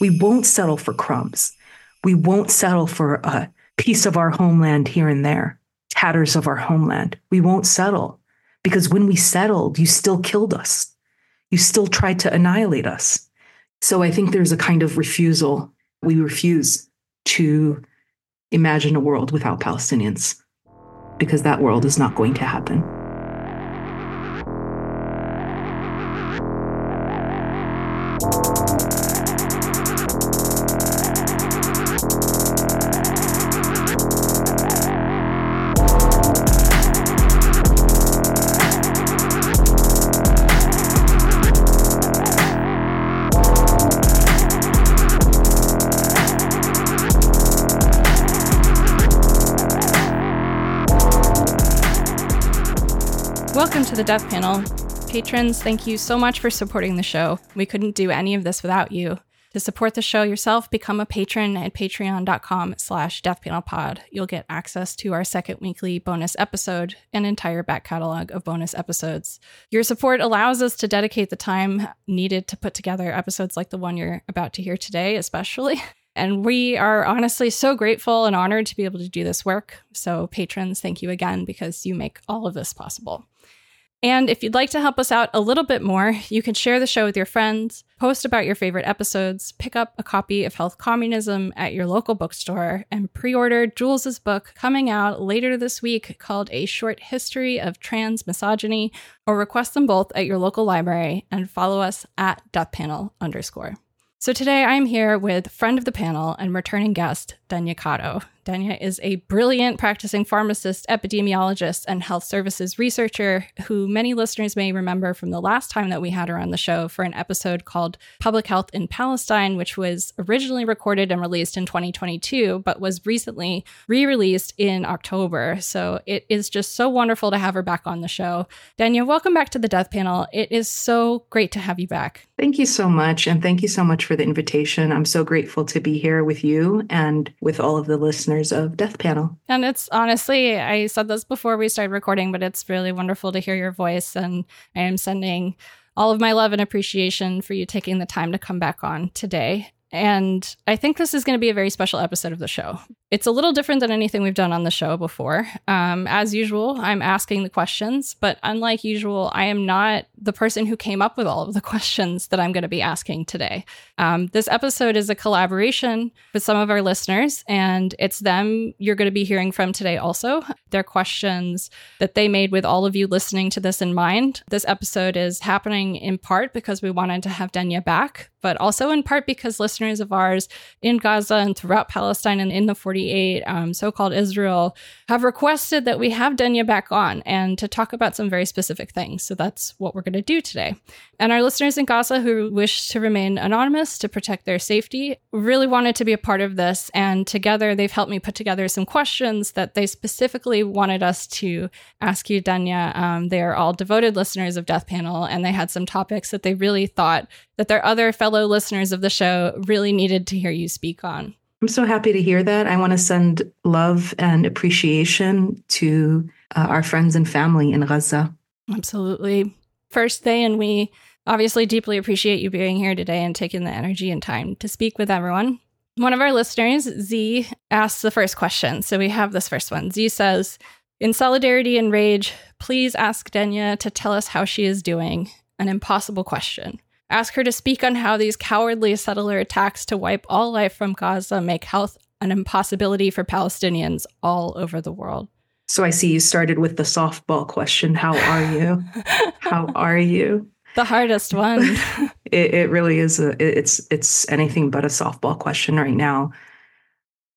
We won't settle for crumbs. We won't settle for a piece of our homeland here and there, tatters of our homeland. We won't settle because when we settled, you still killed us. You still tried to annihilate us. So I think there's a kind of refusal. We refuse to imagine a world without Palestinians because that world is not going to happen. The Death Panel. Patrons, thank you so much for supporting the show. We couldn't do any of this without you. To support the show yourself, become a patron at patreon.com slash deathpanelpod. You'll get access to our second weekly bonus episode, an entire back catalog of bonus episodes. Your support allows us to dedicate the time needed to put together episodes like the one you're about to hear today, especially. And we are honestly so grateful and honored to be able to do this work. So, patrons, thank you again because you make all of this possible. And if you'd like to help us out a little bit more, you can share the show with your friends, post about your favorite episodes, pick up a copy of Health Communism at your local bookstore, and pre order Jules's book coming out later this week called A Short History of Trans Misogyny, or request them both at your local library and follow us at deathpanel underscore. So today I'm here with friend of the panel and returning guest, Danya Qato. Danya is a brilliant practicing pharmacist, epidemiologist, and health services researcher who many listeners may remember from the last time that we had her on the show for an episode called Public Health in Palestine, which was originally recorded and released in 2022, but was recently re released in October. So it is just so wonderful to have her back on the show. Danya, welcome back to the Death Panel. It is so great to have you back. Thank you so much. And thank you so much for the invitation. I'm so grateful to be here with you and with all of the listeners of Death Panel. And it's honestly, I said this before we started recording, but it's really wonderful to hear your voice. And I am sending all of my love and appreciation for you taking the time to come back on today. And I think this is going to be a very special episode of the show. It's a little different than anything we've done on the show before. Um, as usual, I'm asking the questions, but unlike usual, I am not the person who came up with all of the questions that I'm going to be asking today. Um, this episode is a collaboration with some of our listeners, and it's them you're going to be hearing from today also. Their questions that they made with all of you listening to this in mind. This episode is happening in part because we wanted to have Danya back, but also in part because listeners of ours in Gaza and throughout Palestine and in the 40 48, um, so called Israel, have requested that we have Danya back on and to talk about some very specific things. So that's what we're going to do today. And our listeners in Gaza who wish to remain anonymous to protect their safety really wanted to be a part of this. And together they've helped me put together some questions that they specifically wanted us to ask you, Danya. Um, they are all devoted listeners of Death Panel, and they had some topics that they really thought that their other fellow listeners of the show really needed to hear you speak on. I'm so happy to hear that. I want to send love and appreciation to uh, our friends and family in Gaza. Absolutely. First, they and we obviously deeply appreciate you being here today and taking the energy and time to speak with everyone. One of our listeners, Z, asks the first question. So we have this first one. Z says, In solidarity and rage, please ask Danya to tell us how she is doing. An impossible question. Ask her to speak on how these cowardly settler attacks to wipe all life from Gaza make health an impossibility for Palestinians all over the world. So I see you started with the softball question. How are you? how are you? The hardest one. it, it, really is. A, it's it's anything but a softball question right now.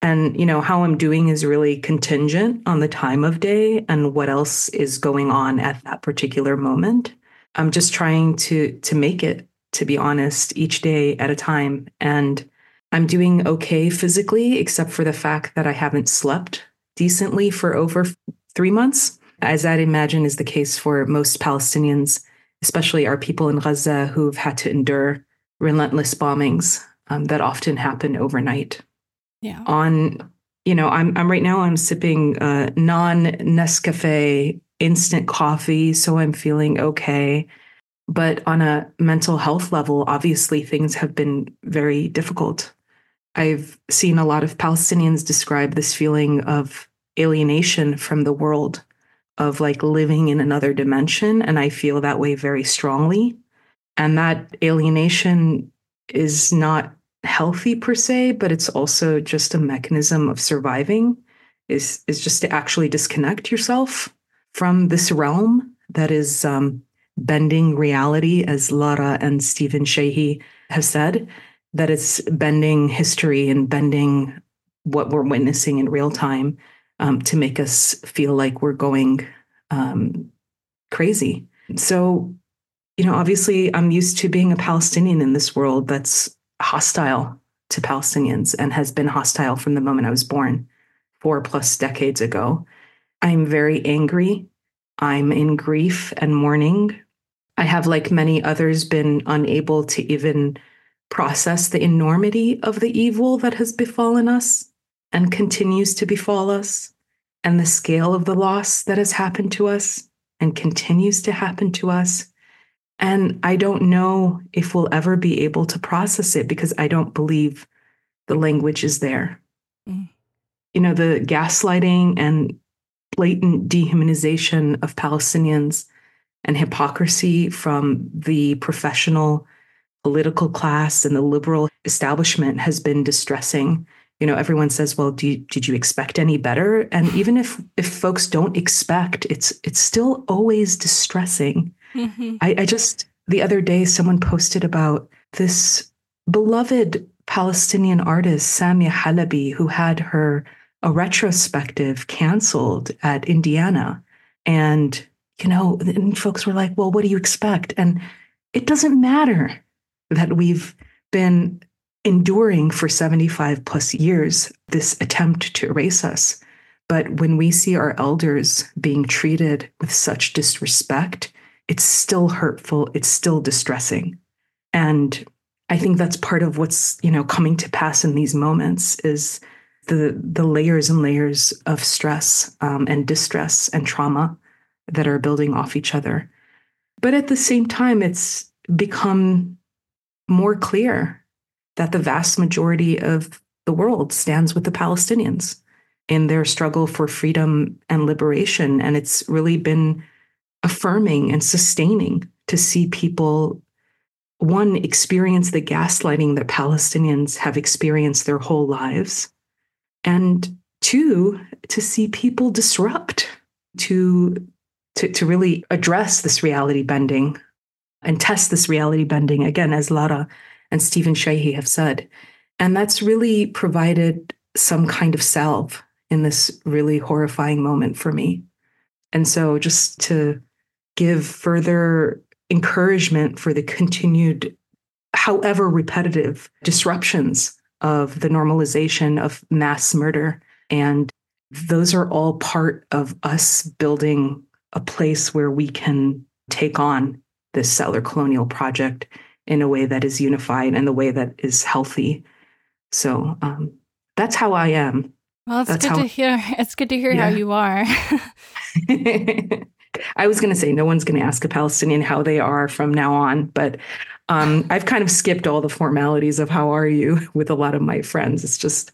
And you know how I'm doing is really contingent on the time of day and what else is going on at that particular moment. I'm just trying to to make it to be honest, each day at a time. And I'm doing okay physically, except for the fact that I haven't slept decently for over three months, as I'd imagine is the case for most Palestinians, especially our people in Gaza who've had to endure relentless bombings um, that often happen overnight. Yeah. On, you know, I'm I'm right now I'm sipping uh, non Nescafe instant coffee, so I'm feeling okay. But on a mental health level, obviously things have been very difficult. I've seen a lot of Palestinians describe this feeling of alienation from the world, of like living in another dimension. And I feel that way very strongly. And that alienation is not healthy per se, but it's also just a mechanism of surviving, is, is just to actually disconnect yourself from this realm that is um, bending reality, as Lara and Stephen Sheehi have said, that it's bending history and bending what we're witnessing in real time um, to make us feel like we're going um, crazy. So, you know, obviously, I'm used to being a Palestinian in this world that's hostile to Palestinians and has been hostile from the moment I was born four plus decades ago. I'm very angry. I'm in grief and mourning. I have, like many others, been unable to even process the enormity of the evil that has befallen us and continues to befall us, and the scale of the loss that has happened to us and continues to happen to us. And I don't know if we'll ever be able to process it because I don't believe the language is there. Mm. You know, the gaslighting and blatant dehumanization of Palestinians and hypocrisy from the professional political class and the liberal establishment has been distressing. You know, everyone says, "Well, you, did you expect any better?" And even if if folks don't expect, it's it's still always distressing. Mm-hmm. I, I just the other day someone posted about this beloved Palestinian artist Samia Halaby who had her a retrospective canceled at Indiana, and you know, and folks were like, "Well, what do you expect?" And it doesn't matter that we've been enduring for 75 plus years this attempt to erase us. But when we see our elders being treated with such disrespect, it's still hurtful, it's still distressing. And I think that's part of what's, you know, coming to pass in these moments is the the layers and layers of stress um, and distress and trauma that are building off each other. But at the same time, it's become more clear that the vast majority of the world stands with the Palestinians in their struggle for freedom and liberation. And it's really been affirming and sustaining to see people, one, experience the gaslighting that Palestinians have experienced their whole lives, and two, to see people disrupt, to, to, to really address this reality bending and test this reality bending again, as Lara and Stephen Sheehi have said. And that's really provided some kind of salve in this really horrifying moment for me. And so, just to give further encouragement for the continued, however repetitive, disruptions of the normalization of mass murder. And those are all part of us building a place where we can take on this settler colonial project in a way that is unified and the way that is healthy. So um, that's how I am. Well, it's that's good how, to hear. It's good to hear yeah. how you are. I was going to say no one's going to ask a Palestinian how they are from now on, but um, I've kind of skipped all the formalities of how are you with a lot of my friends. It's just,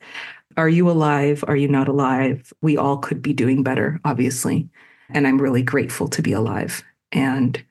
are you alive? Are you not alive? We all could be doing better, obviously, and I'm really grateful to be alive. And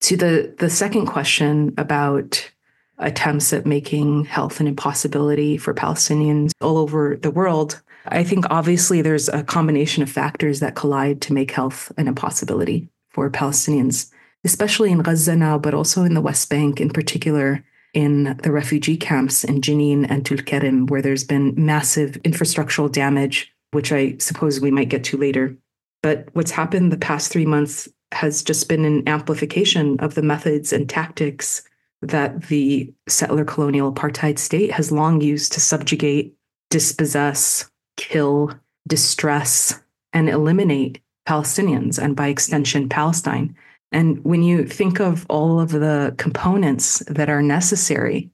to the the second question about attempts at making health an impossibility for Palestinians all over the world, I think obviously there's a combination of factors that collide to make health an impossibility for Palestinians, especially in Gaza now, but also in the West Bank in particular, in the refugee camps in Jenin and Tulkarem, where there's been massive infrastructural damage, which I suppose we might get to later. But what's happened the past three months has just been an amplification of the methods and tactics that the settler colonial apartheid state has long used to subjugate, dispossess, kill, distress, and eliminate Palestinians and by extension, Palestine. And when you think of all of the components that are necessary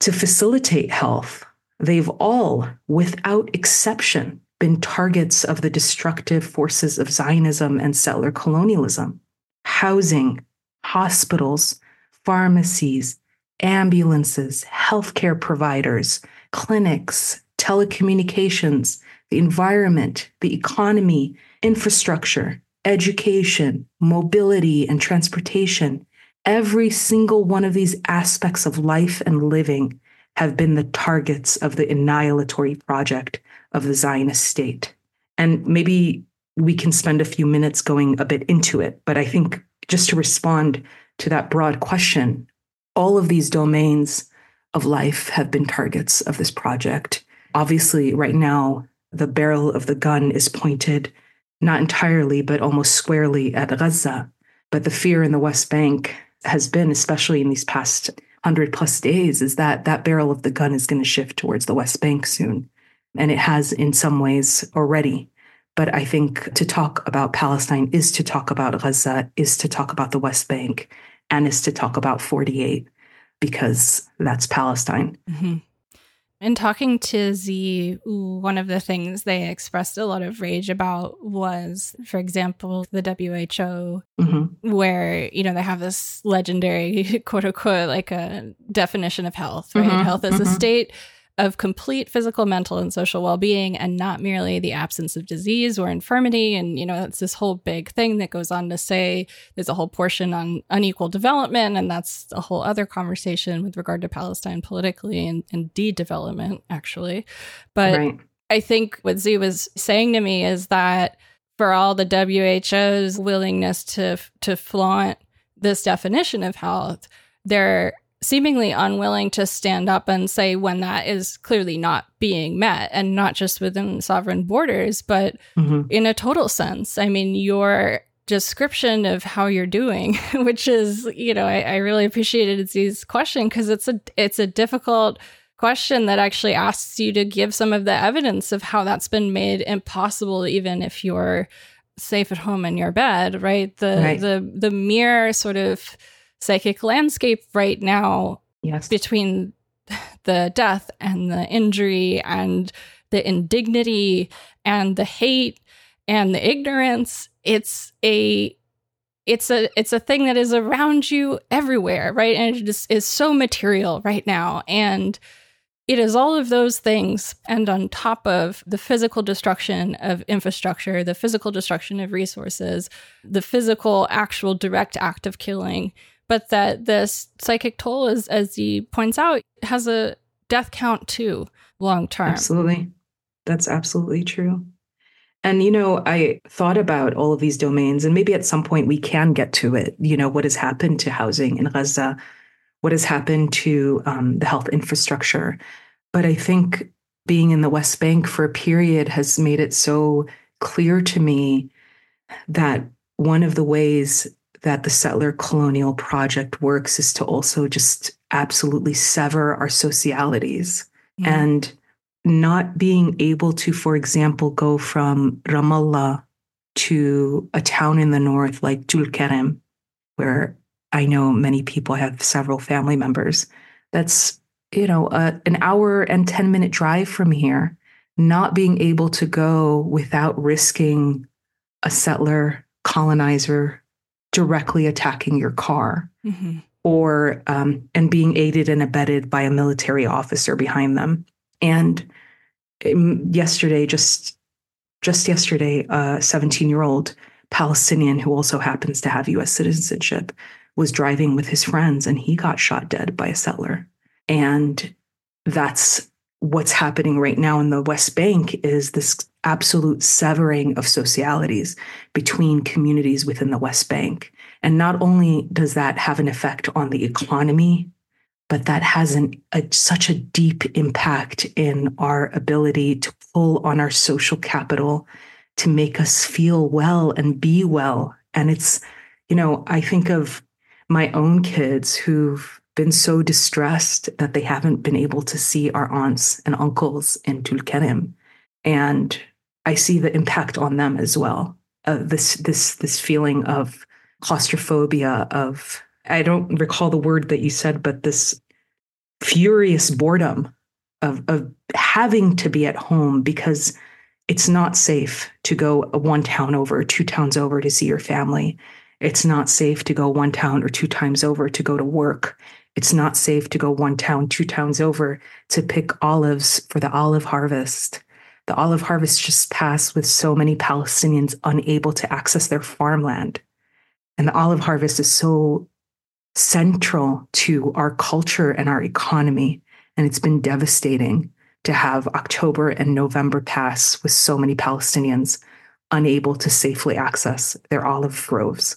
to facilitate health, they've all, without exception, been targets of the destructive forces of Zionism and settler colonialism. Housing, hospitals, pharmacies, ambulances, healthcare providers, clinics, telecommunications, the environment, the economy, infrastructure, education, mobility, and transportation. Every single one of these aspects of life and living have been the targets of the annihilatory project of the Zionist state. And maybe we can spend a few minutes going a bit into it, but I think just to respond to that broad question, all of these domains of life have been targets of this project. Obviously, right now, the barrel of the gun is pointed not entirely, but almost squarely at Gaza. But the fear in the West Bank has been, especially in these past 100 plus days, is that that barrel of the gun is going to shift towards the West Bank soon. And it has in some ways already. But I think to talk about Palestine is to talk about Gaza, is to talk about the West Bank, and is to talk about 48 because that's Palestine. Mm-hmm. In talking to Z, one of the things they expressed a lot of rage about was, for example, the WHO, mm-hmm. where, you know, they have this legendary quote unquote like a definition of health, right? Mm-hmm. Health as mm-hmm. a state of complete physical, mental, and social well being, and not merely the absence of disease or infirmity. And, you know, it's this whole big thing that goes on to say there's a whole portion on unequal development. And that's a whole other conversation with regard to Palestine politically and, and de development, actually. But right. I think what Z was saying to me is that for all the WHO's willingness to, to flaunt this definition of health, they're seemingly unwilling to stand up and say when that is clearly not being met and not just within sovereign borders but mm-hmm. in a total sense i mean your description of how you're doing which is you know i, I really appreciated Z's question because it's a it's a difficult question that actually asks you to give some of the evidence of how that's been made impossible even if you're safe at home in your bed right the right. the the mere sort of psychic landscape right now yes. between the death and the injury and the indignity and the hate and the ignorance it's a it's a it's a thing that is around you everywhere right? And it just is so material right now. And it is all of those things. And on top of the physical destruction of infrastructure the physical destruction of resources the physical actual direct act of killing but that this psychic toll is as he points out has a death count too long term. Absolutely. That's absolutely true. And you know i thought about all of these domains and maybe at some point we can get to it. You know what has happened to housing in gaza what has happened to um, the health infrastructure. But i think being in the west bank for a period has made it so clear to me that one of the ways that the settler colonial project works is to also just absolutely sever our socialities yeah. and not being able to, for example, go from Ramallah to a town in the north like Tulkarem, where I know many people have several family members. That's, you know, a, an hour and 10 minute drive from here, not being able to go without risking a settler colonizer directly attacking your car mm-hmm. or um, and being aided and abetted by a military officer behind them and um, yesterday just just yesterday a 17 year old palestinian who also happens to have us citizenship was driving with his friends and he got shot dead by a settler and that's what's happening right now in the west bank is this absolute severing of socialities between communities within the West Bank. And not only does that have an effect on the economy, but that has an, a, such a deep impact in our ability to pull on our social capital to make us feel well and be well. And it's, you know, I think of my own kids who've been so distressed that they haven't been able to see our aunts and uncles in Tulkarem. And I see the impact on them as well. Uh, this this this feeling of claustrophobia of I don't recall the word that you said, but this furious boredom of of having to be at home because it's not safe to go one town over, two towns over to see your family. It's not safe to go one town or two times over to go to work. It's not safe to go one town, two towns over to pick olives for the olive harvest. The olive harvest just passed with so many Palestinians unable to access their farmland. And the olive harvest is so central to our culture and our economy. And it's been devastating to have October and November pass with so many Palestinians unable to safely access their olive groves.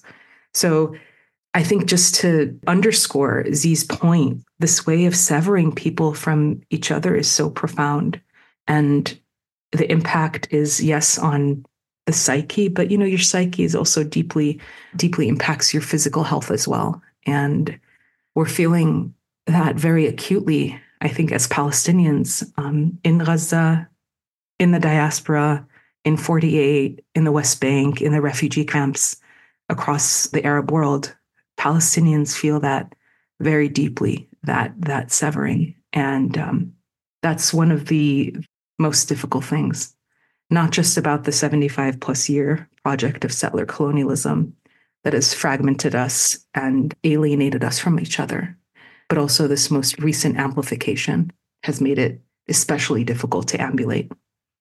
So I think just to underscore Z's point, this way of severing people from each other is so profound. And the impact is, yes, on the psyche, but you know, your psyche is also deeply, deeply impacts your physical health as well. And we're feeling that very acutely, I think, as Palestinians um, in Gaza, in the diaspora, in 48, in the West Bank, in the refugee camps across the Arab world. Palestinians feel that very deeply, that that severing. And um, that's one of the most difficult things, not just about the 75 plus year project of settler colonialism that has fragmented us and alienated us from each other, but also this most recent amplification has made it especially difficult to ambulate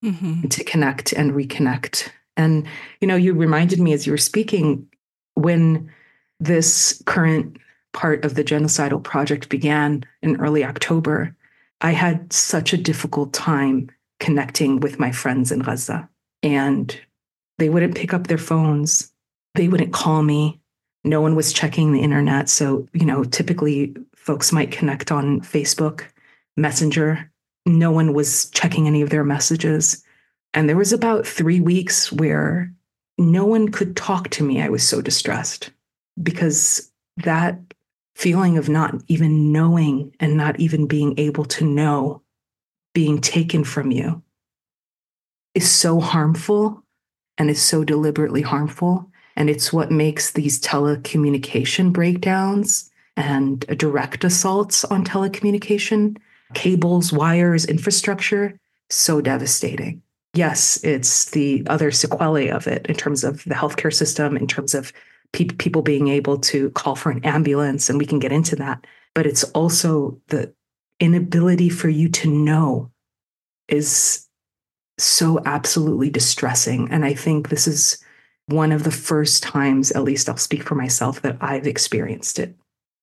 mm-hmm. to connect and reconnect. And, you know, you reminded me as you were speaking when this current part of the genocidal project began in early October, I had such a difficult time connecting with my friends in Gaza. And they wouldn't pick up their phones, they wouldn't call me. No one was checking the internet. So, you know, typically folks might connect on Facebook, Messenger, no one was checking any of their messages. And there was about three weeks where no one could talk to me. I was so distressed because that feeling of not even knowing and not even being able to know being taken from you is so harmful and is so deliberately harmful. And it's what makes these telecommunication breakdowns and direct assaults on telecommunication cables, wires, infrastructure, so devastating. Yes, it's the other sequelae of it in terms of the healthcare system, in terms of pe- people being able to call for an ambulance, and we can get into that. But it's also the inability for you to know is so absolutely distressing. And I think this is one of the first times, at least I'll speak for myself, that I've experienced it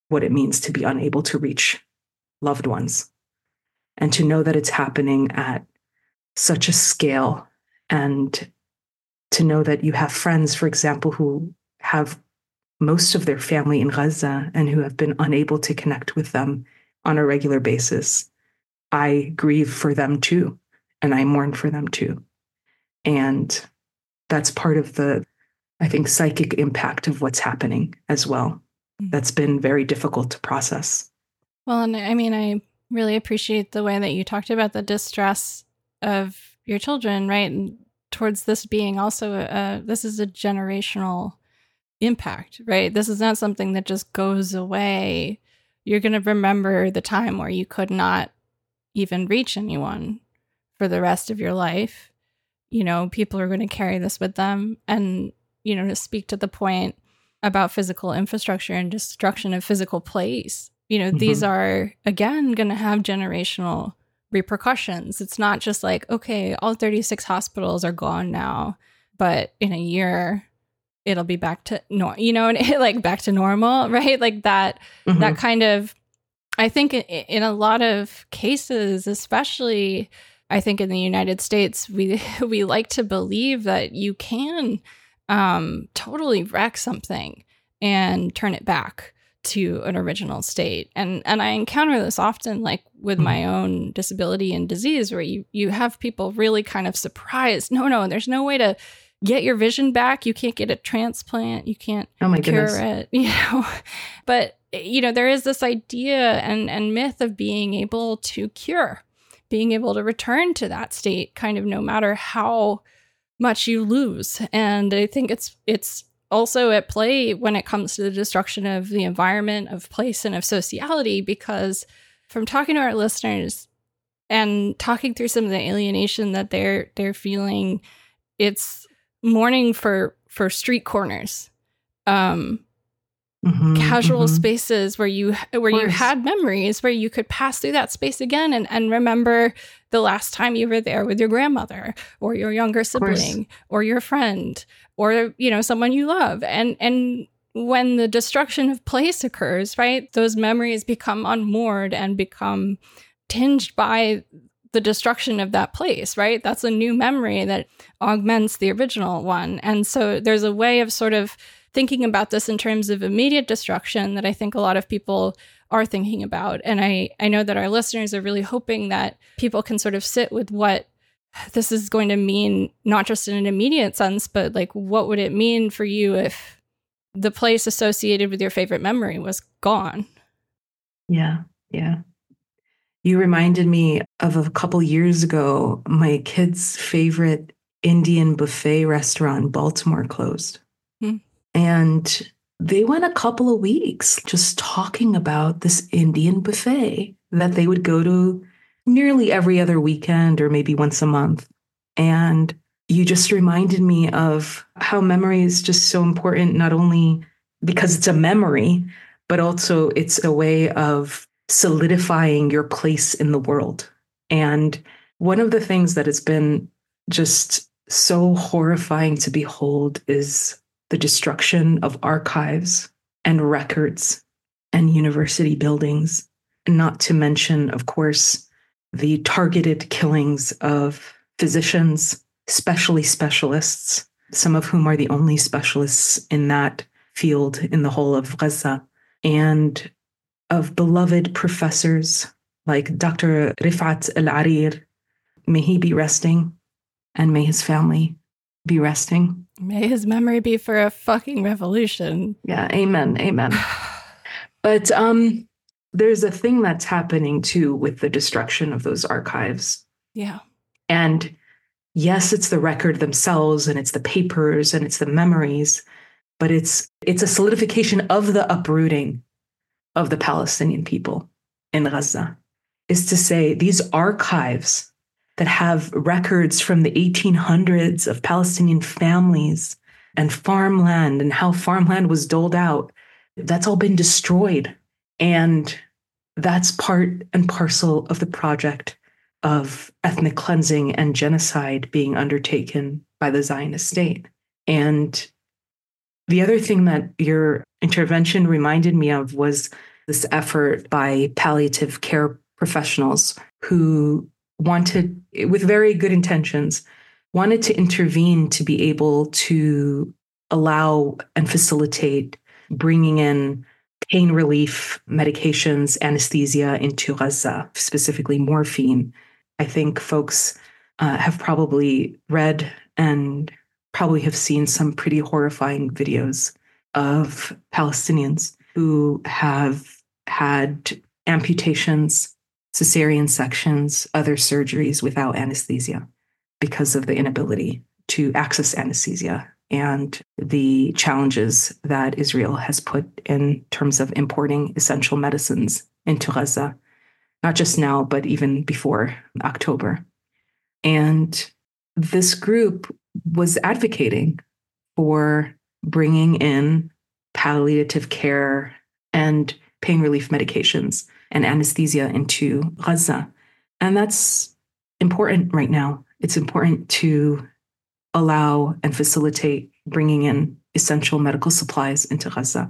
what it means to be unable to reach loved ones and to know that it's happening at such a scale and to know that you have friends for example who have most of their family in Gaza and who have been unable to connect with them on a regular basis i grieve for them too and i mourn for them too and that's part of the i think psychic impact of what's happening as well mm. that's been very difficult to process well and i mean i really appreciate the way that you talked about the distress of your children, right? And towards this being also a, this is a generational impact, right? This is not something that just goes away. You're going to remember the time where you could not even reach anyone for the rest of your life. You know, people are going to carry this with them. And, you know, to speak to the point about physical infrastructure and destruction of physical place, you know, mm-hmm. these are again going to have generational repercussions. It's not just like, okay, all 36 hospitals are gone now, but in a year it'll be back to no, you know, like back to normal, right? Like that mm-hmm. that kind of I think in a lot of cases, especially I think in the United States, we we like to believe that you can um, totally wreck something and turn it back to an original state. And and I encounter this often like with mm-hmm. my own disability and disease where you you have people really kind of surprised. No, no, there's no way to get your vision back. You can't get a transplant. You can't oh my cure goodness. it. You know. But you know, there is this idea and and myth of being able to cure, being able to return to that state kind of no matter how much you lose. And I think it's it's also at play when it comes to the destruction of the environment, of place, and of sociality, because from talking to our listeners and talking through some of the alienation that they're they're feeling, it's mourning for for street corners. Um, mm-hmm, casual mm-hmm. spaces where you where you had memories where you could pass through that space again and, and remember the last time you were there with your grandmother or your younger sibling or your friend or you know someone you love. And and when the destruction of place occurs right those memories become unmoored and become tinged by the destruction of that place, right? That's a new memory that augments the original one. And so there's a way of sort of thinking about this in terms of immediate destruction that I think a lot of people are thinking about. And I, I know that our listeners are really hoping that people can sort of sit with what this is going to mean, not just in an immediate sense, but like what would it mean for you if the place associated with your favorite memory was gone? Yeah, yeah. You reminded me of a couple years ago, my kid's favorite Indian buffet restaurant in Baltimore closed. Hmm. And they went a couple of weeks just talking about this Indian buffet that they would go to nearly every other weekend or maybe once a month. And you just reminded me of how memory is just so important, not only because it's a memory, but also it's a way of solidifying your place in the world. And one of the things that has been just so horrifying to behold is the destruction of archives and records and university buildings, not to mention, of course, the targeted killings of physicians, especially specialists, some of whom are the only specialists in that field in the whole of Gaza, and of beloved professors like Dr. Refaat Alareer. May he be resting and may his family be resting. May his memory be for a fucking revolution. Yeah, amen, amen. but um there's a thing that's happening too with the destruction of those archives. Yeah. And yes, it's the record themselves and it's the papers and it's the memories, but it's it's a solidification of the uprooting of the Palestinian people in Gaza is to say these archives that have records from the 1800s of Palestinian families and farmland and how farmland was doled out, that's all been destroyed. And that's part and parcel of the project of ethnic cleansing and genocide being undertaken by the Zionist state. And the other thing that your intervention reminded me of was this effort by palliative care professionals who wanted, with very good intentions, wanted to intervene to be able to allow and facilitate bringing in pain relief medications, anesthesia into Gaza, specifically morphine. I think folks uh, have probably read and probably have seen some pretty horrifying videos of Palestinians who have had amputations, cesarean sections, other surgeries without anesthesia because of the inability to access anesthesia and the challenges that Israel has put in terms of importing essential medicines into Gaza, not just now, but even before October. And this group was advocating for bringing in palliative care and pain relief medications and anesthesia into Gaza. And that's important right now. It's important to allow and facilitate bringing in essential medical supplies into Gaza.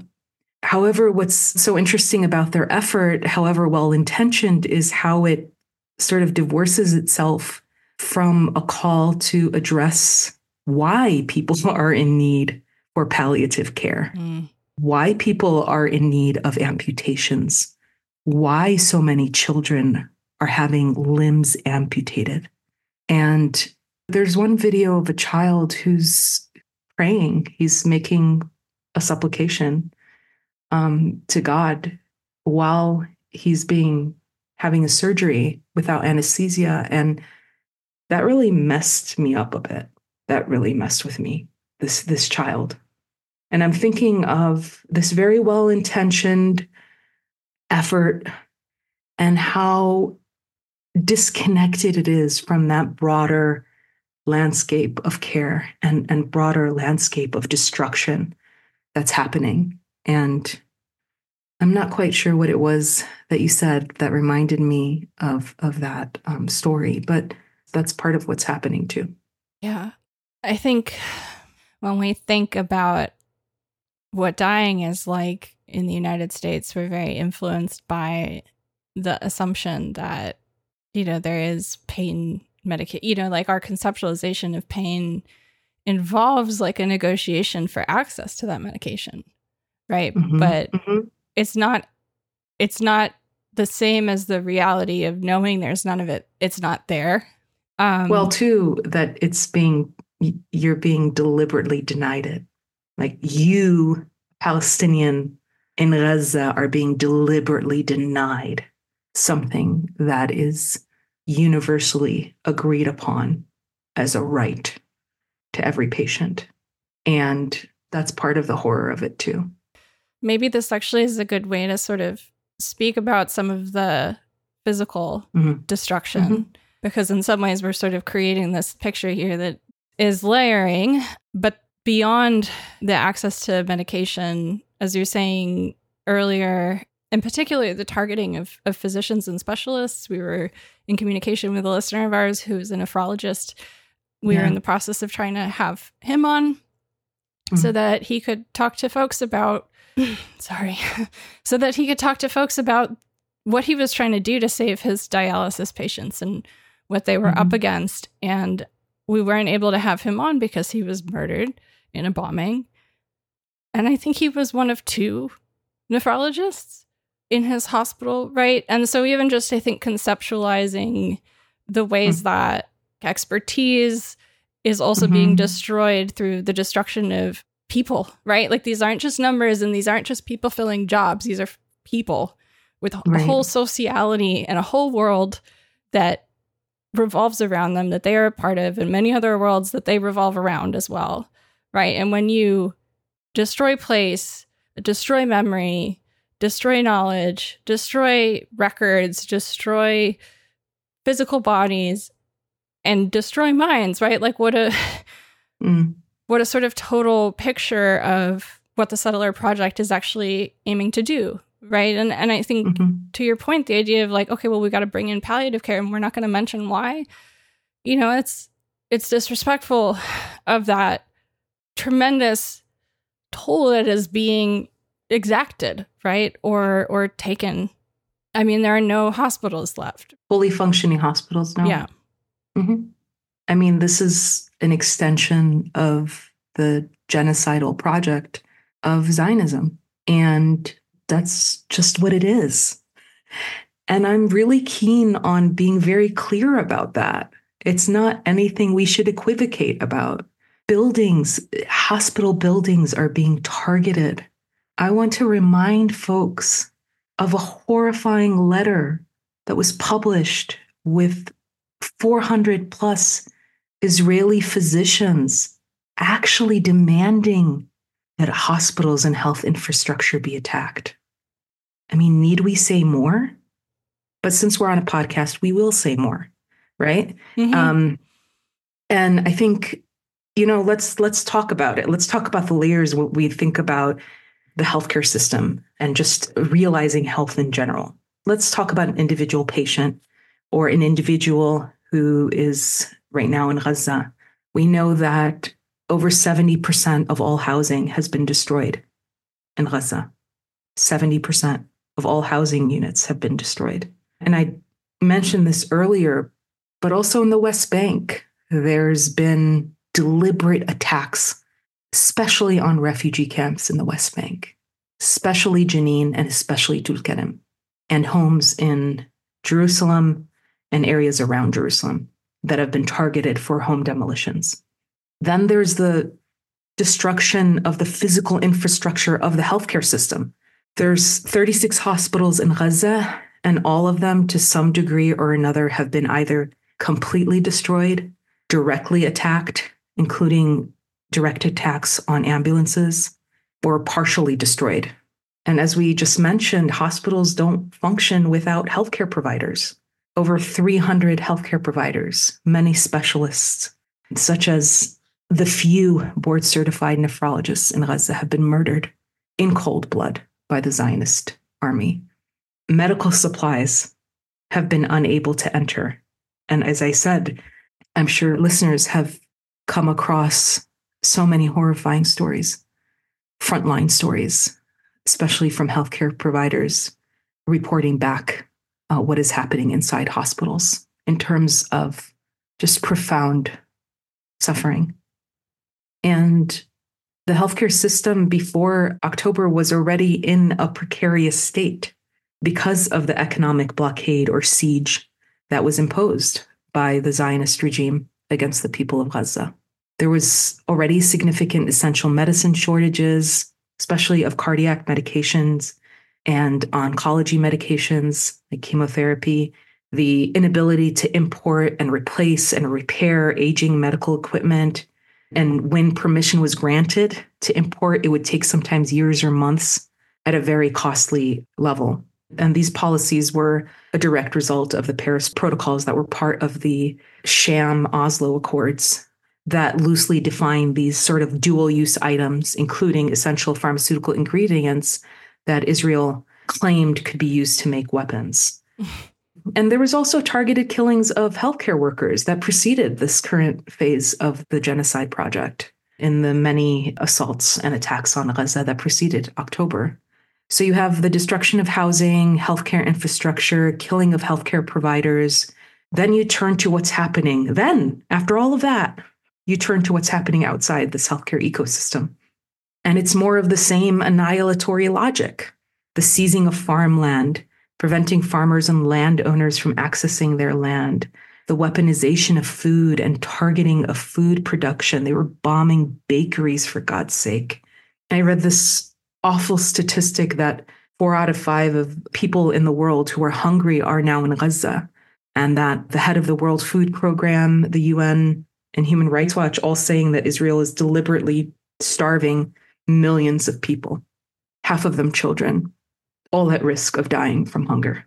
However, what's so interesting about their effort, however well intentioned, is how it sort of divorces itself from a call to address why people are in need for palliative care, mm. why people are in need of amputations, why so many children are having limbs amputated. And there's one video of a child who's praying, he's making a supplication um, to God while he's being having a surgery without anesthesia. And that really messed me up a bit. That really messed with me, this, this child. And I'm thinking of this very well intentioned effort and how disconnected it is from that broader landscape of care and, and broader landscape of destruction that's happening. And I'm not quite sure what it was that you said that reminded me of of that um, story, but that's part of what's happening too. Yeah, I think when we think about what dying is like in the United States, we're very influenced by the assumption that you know there is pain medication. You know, like our conceptualization of pain involves like a negotiation for access to that medication, right? Mm-hmm. But mm-hmm it's not it's not the same as the reality of knowing there's none of it it's not there um, well too that it's being you're being deliberately denied it like you palestinian in gaza are being deliberately denied something that is universally agreed upon as a right to every patient and that's part of the horror of it too maybe this actually is a good way to sort of speak about some of the physical mm-hmm. destruction mm-hmm. Because in some ways we're sort of creating this picture here that is layering but beyond the access to medication as you're saying earlier in particular the targeting of, of physicians and specialists we were in communication with a listener of ours who's a nephrologist we yeah. were in the process of trying to have him on mm-hmm. so that he could talk to folks about sorry, so that he could talk to folks about what he was trying to do to save his dialysis patients and what they were mm-hmm. up against. And we weren't able to have him on because he was murdered in a bombing. And I think he was one of two nephrologists in his hospital, right? And so, even just I think conceptualizing the ways mm-hmm. that expertise is also mm-hmm. being destroyed through the destruction of people, right? Like these aren't just numbers and these aren't just people filling jobs. These are people with a right. whole sociality and a whole world that revolves around them that they are a part of and many other worlds that they revolve around as well. Right. And when you destroy place, destroy memory, destroy knowledge, destroy records, destroy physical bodies, and destroy minds, right? Like what a mm what a sort of total picture of what the settler project is actually aiming to do right and and i think mm-hmm. to your point the idea of like okay well we got to bring in palliative care and we're not going to mention why you know it's it's disrespectful of that tremendous toll that is being exacted right or or taken i mean there are no hospitals left fully functioning hospitals now yeah mm-hmm. i mean this is an extension of the genocidal project of Zionism. And that's just what it is. And I'm really keen on being very clear about that. It's not anything we should equivocate about. Buildings, hospital buildings are being targeted. I want to remind folks of a horrifying letter that was published with 400 plus Israeli physicians actually demanding that hospitals and health infrastructure be attacked. I mean, need we say more? But since we're on a podcast, we will say more, right? Mm-hmm. Um, and I think, you know, let's let's talk about it. Let's talk about the layers when we think about the healthcare system and just realizing health in general. Let's talk about an individual patient or an individual who is right now in Gaza, we know that over 70% of all housing has been destroyed in Gaza. 70% of all housing units have been destroyed. And I mentioned this earlier, but also in the West Bank, there's been deliberate attacks, especially on refugee camps in the West Bank, especially Jenin and especially Tulkarem, and homes in Jerusalem and areas around Jerusalem that have been targeted for home demolitions. Then there's the destruction of the physical infrastructure of the healthcare system. There's 36 hospitals in Gaza, and all of them, to some degree or another, have been either completely destroyed, directly attacked, including direct attacks on ambulances, or partially destroyed. And as we just mentioned, hospitals don't function without healthcare providers over 300 healthcare providers, many specialists, such as the few board certified nephrologists in Gaza have been murdered in cold blood by the Zionist army. Medical supplies have been unable to enter. And as I said, I'm sure listeners have come across so many horrifying stories, frontline stories, especially from healthcare providers reporting back uh, what is happening inside hospitals in terms of just profound suffering. And the healthcare system before October was already in a precarious state because of the economic blockade or siege that was imposed by the Zionist regime against the people of Gaza. There was already significant essential medicine shortages, especially of cardiac medications and oncology medications like chemotherapy, the inability to import and replace and repair aging medical equipment. And when permission was granted to import, it would take sometimes years or months at a very costly level. And these policies were a direct result of the Paris protocols that were part of the sham Oslo Accords that loosely define these sort of dual use items, including essential pharmaceutical ingredients that Israel claimed could be used to make weapons. And there was also targeted killings of healthcare workers that preceded this current phase of the genocide project in the many assaults and attacks on Gaza that preceded October. So you have the destruction of housing, healthcare infrastructure, killing of healthcare providers. Then you turn to what's happening. Then, after all of that, you turn to what's happening outside this healthcare ecosystem. And it's more of the same annihilatory logic the seizing of farmland, preventing farmers and landowners from accessing their land, the weaponization of food and targeting of food production. They were bombing bakeries, for God's sake. I read this awful statistic that four out of five of people in the world who are hungry are now in Gaza, and that the head of the World Food Program, the UN, and Human Rights Watch all saying that Israel is deliberately starving millions of people, half of them children, all at risk of dying from hunger.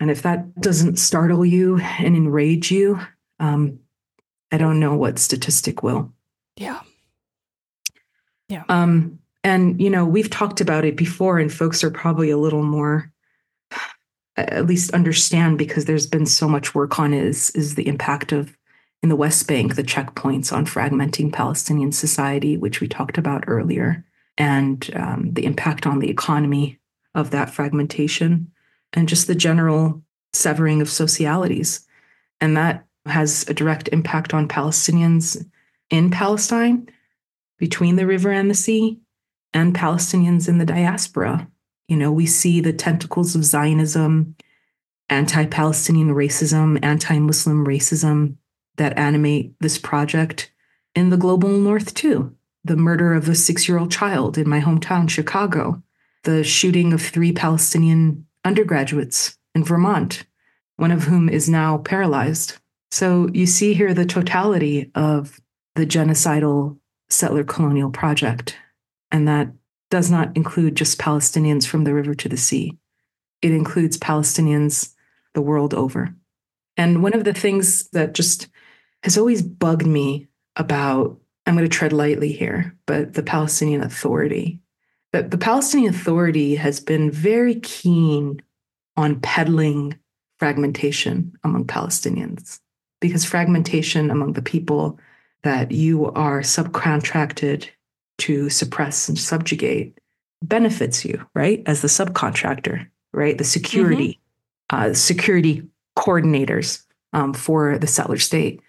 And if that doesn't startle you and enrage you, um, I don't know what statistic will. Yeah. Yeah. Um, and, you know, we've talked about it before, and folks are probably a little more, at least understand because there's been so much work on is, is the impact of in the West Bank, the checkpoints on fragmenting Palestinian society, which we talked about earlier, and um, the impact on the economy of that fragmentation, and just the general severing of socialities. And that has a direct impact on Palestinians in Palestine, between the river and the sea, and Palestinians in the diaspora. You know, we see the tentacles of Zionism, anti Palestinian racism, anti Muslim racism that animate this project in the global north, too. The murder of a six year old child in my hometown, Chicago, the shooting of three Palestinian undergraduates in Vermont, one of whom is now paralyzed. So you see here the totality of the genocidal settler colonial project and that does not include just Palestinians from the river to the sea. It includes Palestinians the world over. And one of the things that just has always bugged me about, I'm going to tread lightly here, but the Palestinian Authority, that the Palestinian Authority has been very keen on peddling fragmentation among Palestinians, because fragmentation among the people that you are subcontracted to suppress and subjugate benefits you, right? As the subcontractor, right? The security, mm-hmm. uh, security coordinators um, for the settler state.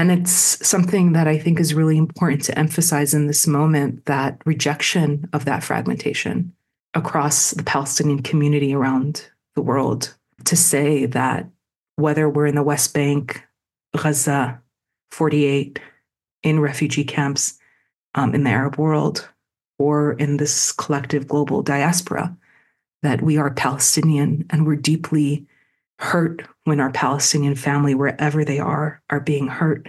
And it's something that I think is really important to emphasize in this moment that rejection of that fragmentation across the Palestinian community around the world to say that whether we're in the West Bank, Gaza, 48, in refugee camps, um, in the Arab world or in this collective global diaspora that we are Palestinian and we're deeply hurt when our Palestinian family, wherever they are, are being hurt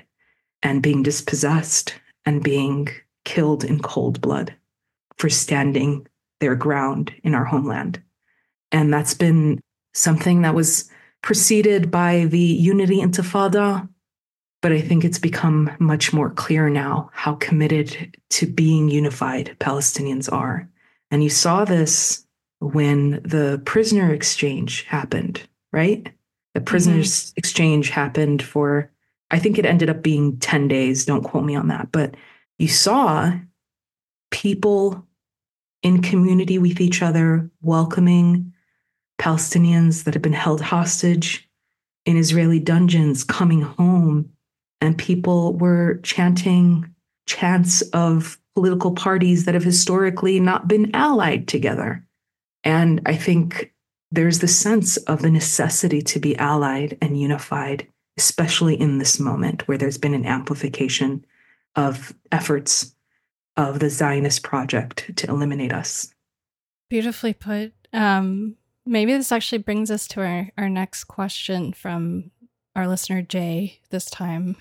and being dispossessed and being killed in cold blood for standing their ground in our homeland. And that's been something that was preceded by the Unity Intifada But I think it's become much more clear now how committed to being unified Palestinians are. And you saw this when the prisoner exchange happened, right? The prisoners mm-hmm. exchange happened for, I think it ended up being 10 days. Don't quote me on that. But you saw people in community with each other, welcoming Palestinians that had been held hostage in Israeli dungeons coming home. And people were chanting chants of political parties that have historically not been allied together. And I think there's the sense of the necessity to be allied and unified, especially in this moment where there's been an amplification of efforts of the Zionist project to eliminate us. Beautifully put. Um, maybe this actually brings us to our, our next question from our listener, Jay, this time.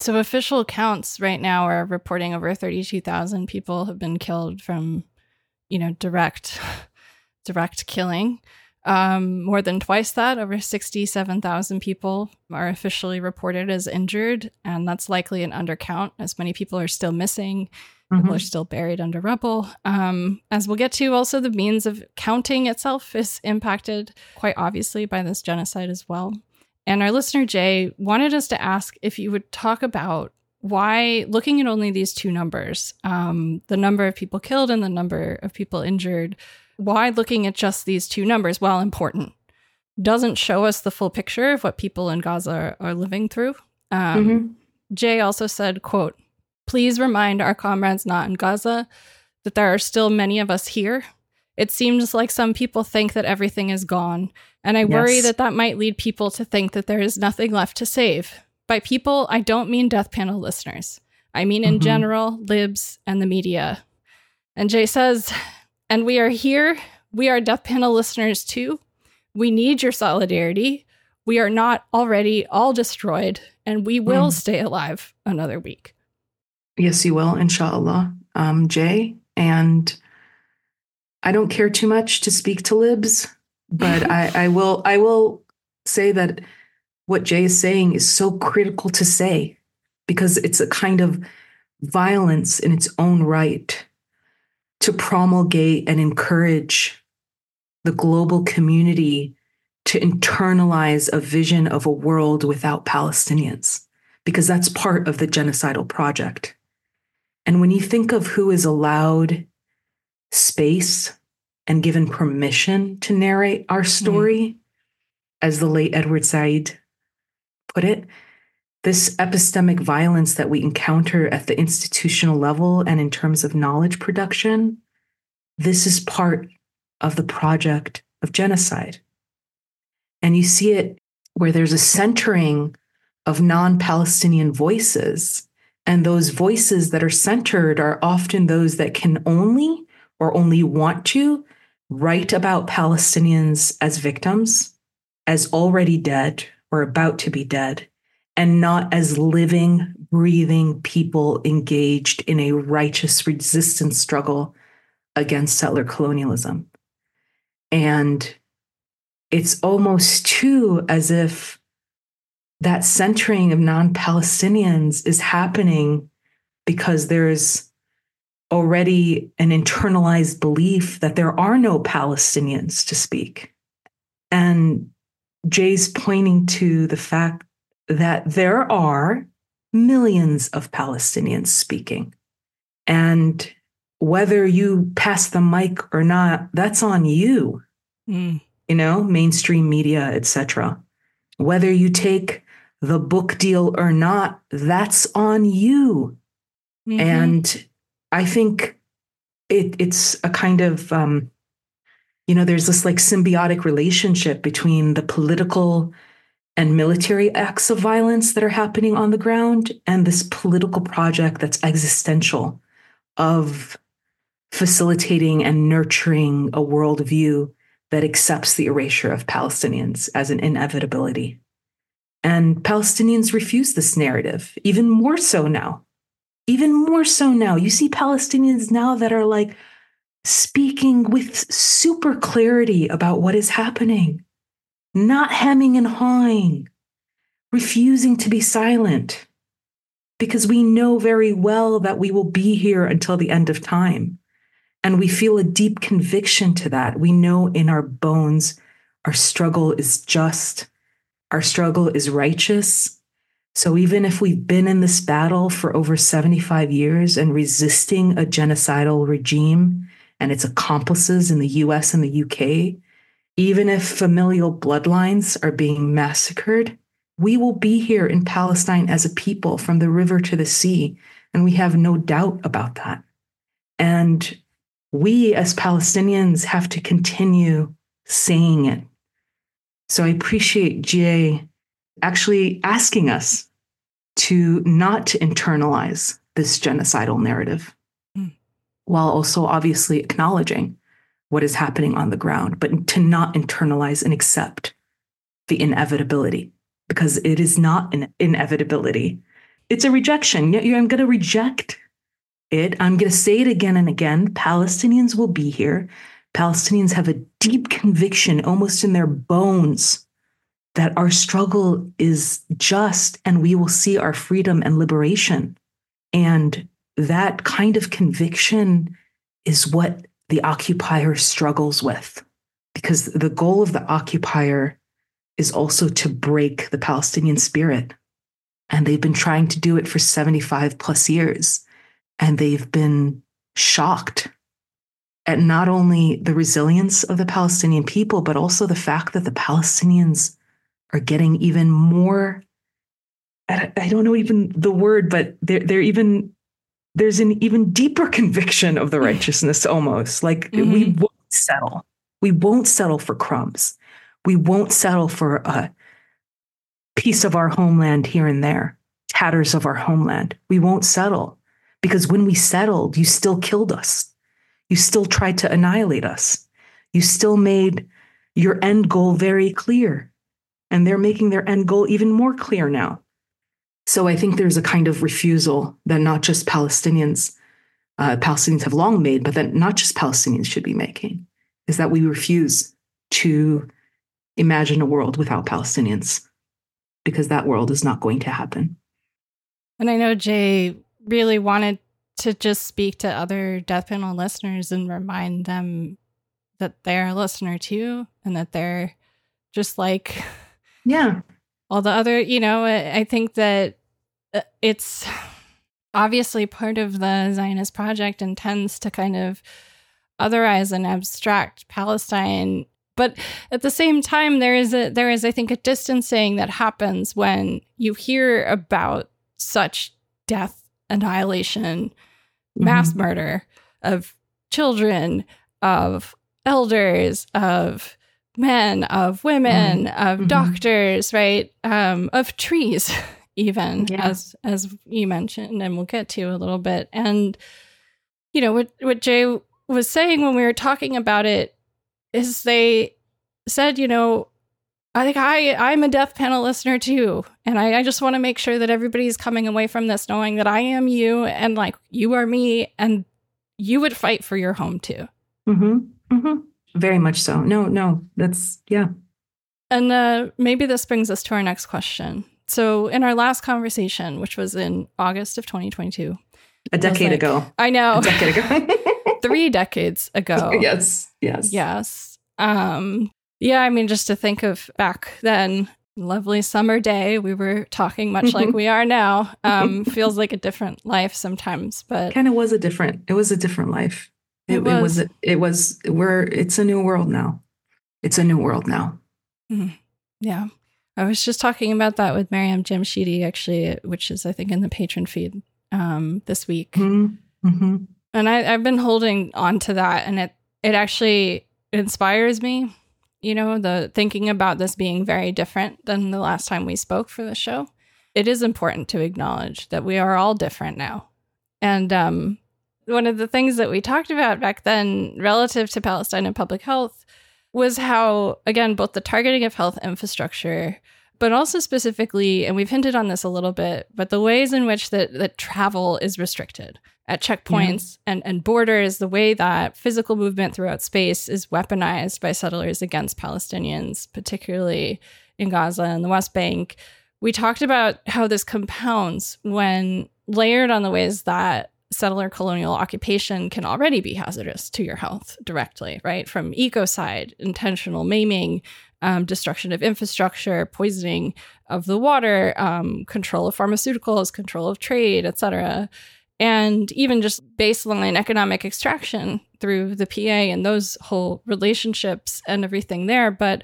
So, official accounts right now are reporting over 32,000 people have been killed from, you know, direct, direct killing. Um, more than twice that, over 67,000 people are officially reported as injured, and that's likely an undercount, as many people are still missing. Mm-hmm. People are still buried under rubble. Um, as we'll get to, also the means of counting itself is impacted quite obviously by this genocide as well. And our listener, Jay, wanted us to ask if you would talk about why, looking at only these two numbers, um, the number of people killed and the number of people injured, why looking at just these two numbers, while important, doesn't show us the full picture of what people in Gaza are, are living through. Um, mm-hmm. Jay also said, quote, please remind our comrades not in Gaza that there are still many of us here. It seems like some people think that everything is gone and I worry that that might lead people to think that there is nothing left to save. By people, I don't mean death panel listeners. I mean in mm-hmm. general, libs and the media. And Jay says, and we are here. We are death panel listeners too. We need your solidarity. We are not already all destroyed, and we will mm. stay alive another week. Yes, you will, inshallah, um, Jay. And I don't care too much to speak to libs but I, I will I will say that what Jay is saying is so critical to say because it's a kind of violence in its own right to promulgate and encourage the global community to internalize a vision of a world without Palestinians, because that's part of the genocidal project. And when you think of who is allowed space and given permission to narrate our hmm. story, mm. as the late Edward Said put it. This epistemic violence that we encounter at the institutional level and in terms of knowledge production, this is part of the project of genocide. And you see it where there's a centering of non Palestinian voices. And those voices that are centered are often those that can only or only want to write about Palestinians as victims, as already dead or about to be dead, and not as living, breathing people engaged in a righteous resistance struggle against settler colonialism. And it's almost too as if that centering of non Palestinians is happening because there's already an internalized belief that there are no Palestinians to speak. And Jay's pointing to the fact that there are millions of Palestinians speaking. And whether you pass the mic or not, that's on you. Mm. You know, mainstream media, etc. Whether you take the book deal or not, that's on you. Mm-hmm. And I think it, it's a kind of, um, you know, there's this like symbiotic relationship between the political and military acts of violence that are happening on the ground and this political project that's existential of facilitating and nurturing a worldview that accepts the erasure of Palestinians as an inevitability. And Palestinians refuse this narrative, even more so now even more so now. You see Palestinians now that are like speaking with super clarity about what is happening, not hemming and hawing, refusing to be silent. because we know very well that we will be here until the end of time. And we feel a deep conviction to that. We know in our bones our struggle is just, our struggle is righteous. So even if we've been in this battle for over 75 years and resisting a genocidal regime and its accomplices in the US and the UK, even if familial bloodlines are being massacred, we will be here in Palestine as a people from the river to the sea. And we have no doubt about that. And we as Palestinians have to continue saying it. So I appreciate Jay actually asking us to not internalize this genocidal narrative, mm. while also obviously acknowledging what is happening on the ground, but to not internalize and accept the inevitability because it is not an inevitability. It's a rejection. I'm going to reject it. I'm going to say it again and again. Palestinians will be here. Palestinians have a deep conviction, almost in their bones, that our struggle is just and we will see our freedom and liberation. And that kind of conviction is what the occupier struggles with, because the goal of the occupier is also to break the Palestinian spirit. And they've been trying to do it for 75 plus years. And they've been shocked at not only the resilience of the Palestinian people, but also the fact that the Palestinians are getting even more. I don't know even the word, but they're, they're even, there's an even deeper conviction of the righteousness almost. Like mm-hmm. we won't settle. We won't settle for crumbs. We won't settle for a piece of our homeland here and there, tatters of our homeland. We won't settle because when we settled, you still killed us. You still tried to annihilate us. You still made your end goal very clear. And they're making their end goal even more clear now. So I think there's a kind of refusal that not just Palestinians, uh, Palestinians have long made, but that not just Palestinians should be making, is that we refuse to imagine a world without Palestinians because that world is not going to happen. And I know Jay really wanted to just speak to other death panel listeners and remind them that they're a listener too and that they're just like yeah all the other you know i think that it's obviously part of the zionist project and tends to kind of otherize and abstract palestine but at the same time, there is a there is, I think, a distancing that happens when you hear about such death, annihilation, mm-hmm. mass murder of children, of elders, of men, of women, mm-hmm. of mm-hmm. doctors, right? Um, of trees, even yeah. as as you mentioned, and we'll get to a little bit. And you know what what Jay was saying when we were talking about it is they said, you know, I think I I'm a death panel listener too, and I, I just want to make sure that everybody's coming away from this knowing that I am you, and like you are me, and you would fight for your home too. Mm-hmm. Mm-hmm. Very much so. No, no, that's yeah. And uh, maybe this brings us to our next question. So, in our last conversation, which was in August of 2022, a decade like, ago, I know, a decade ago, three decades ago. yes, yes, yes. Um, yeah, I mean, just to think of back then, lovely summer day, we were talking much like we are now. Um, feels like a different life sometimes, but kind of was a different. It was a different life. It, it was. It was. It was. We're. It's a new world now. It's a new world now. Mm-hmm. Yeah, I was just talking about that with Mariam Jamshidi, actually, which is I think in the patron feed um, this week. Mm-hmm. mm-hmm. And I, I've been holding on to that, and it it actually inspires me you know, the thinking about this being very different than the last time we spoke for the show. It is important to acknowledge that we are all different now. And um, one of the things that we talked about back then relative to Palestine and public health was how, again, both the targeting of health infrastructure, but also specifically, and we've hinted on this a little bit, but the ways in which that, that travel is restricted at checkpoints yeah. and, and borders, the way that physical movement throughout space is weaponized by settlers against Palestinians, particularly in Gaza and the West Bank, we talked about how this compounds when layered on the ways that settler colonial occupation can already be hazardous to your health directly, right? From ecocide, intentional maiming, um, destruction of infrastructure, poisoning of the water, um, control of pharmaceuticals, control of trade, etc., and even just baseline economic extraction through the PA and those whole relationships and everything there. But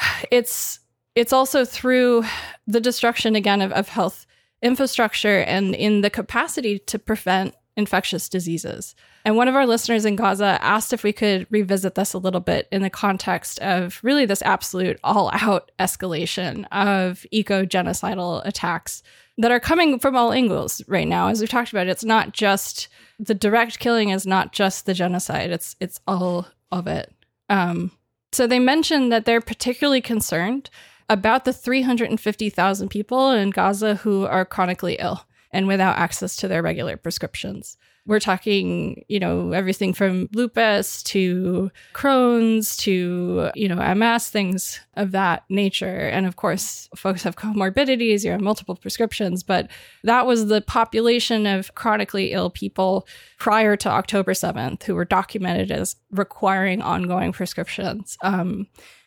it's it's also through the destruction again of, of health infrastructure and in the capacity to prevent infectious diseases. And one of our listeners in Gaza asked if we could revisit this a little bit in the context of really this absolute all out escalation of eco genocidal attacks that are coming from all angles right now. As we've talked about, it's not just the direct killing is not just the genocide, it's it's all of it. Um, so they mentioned that they're particularly concerned about the 350,000 people in Gaza who are chronically ill and without access to their regular prescriptions. We're talking, you know, everything from lupus to Crohn's to, you know, MS, things of that nature. And of course, folks have comorbidities, you have multiple prescriptions, but that was the population of chronically ill people prior to October 7th who were documented as requiring ongoing prescriptions. Um,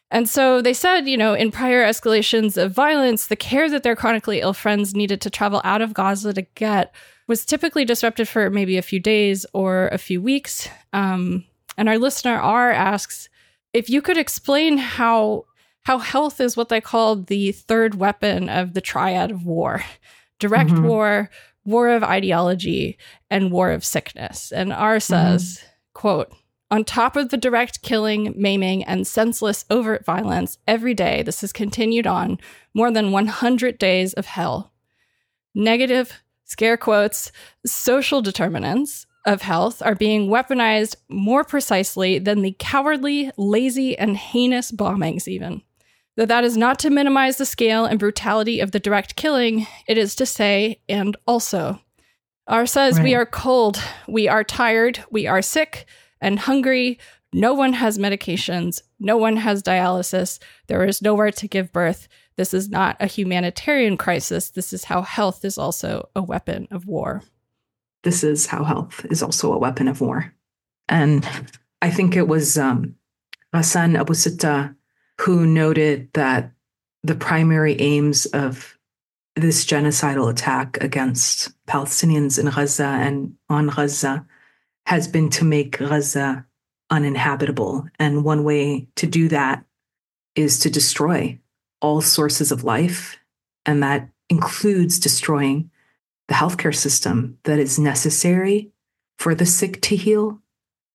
and so they said, you know, in prior escalations of violence, the care that their chronically ill friends needed to travel out of Gaza to get was typically disrupted for maybe a few days or a few weeks. Um, and our listener R asks if you could explain how how health is what they call the third weapon of the triad of war: direct mm-hmm. war, war of ideology, and war of sickness. And R says, mm-hmm. "quote." On top of the direct killing, maiming, and senseless overt violence every day, this has continued on more than 100 days of hell. Negative, scare quotes, social determinants of health are being weaponized more precisely than the cowardly, lazy, and heinous bombings, even. Though that is not to minimize the scale and brutality of the direct killing, it is to say, and also. R says, right. We are cold, we are tired, we are sick, and hungry. No one has medications. No one has dialysis. There is nowhere to give birth. This is not a humanitarian crisis. This is how health is also a weapon of war. This is how health is also a weapon of war. And I think it was um, Ghassan Abu Sitta who noted that the primary aims of this genocidal attack against Palestinians in Gaza and on Gaza has been to make Gaza uninhabitable. And one way to do that is to destroy all sources of life. And that includes destroying the healthcare system that is necessary for the sick to heal,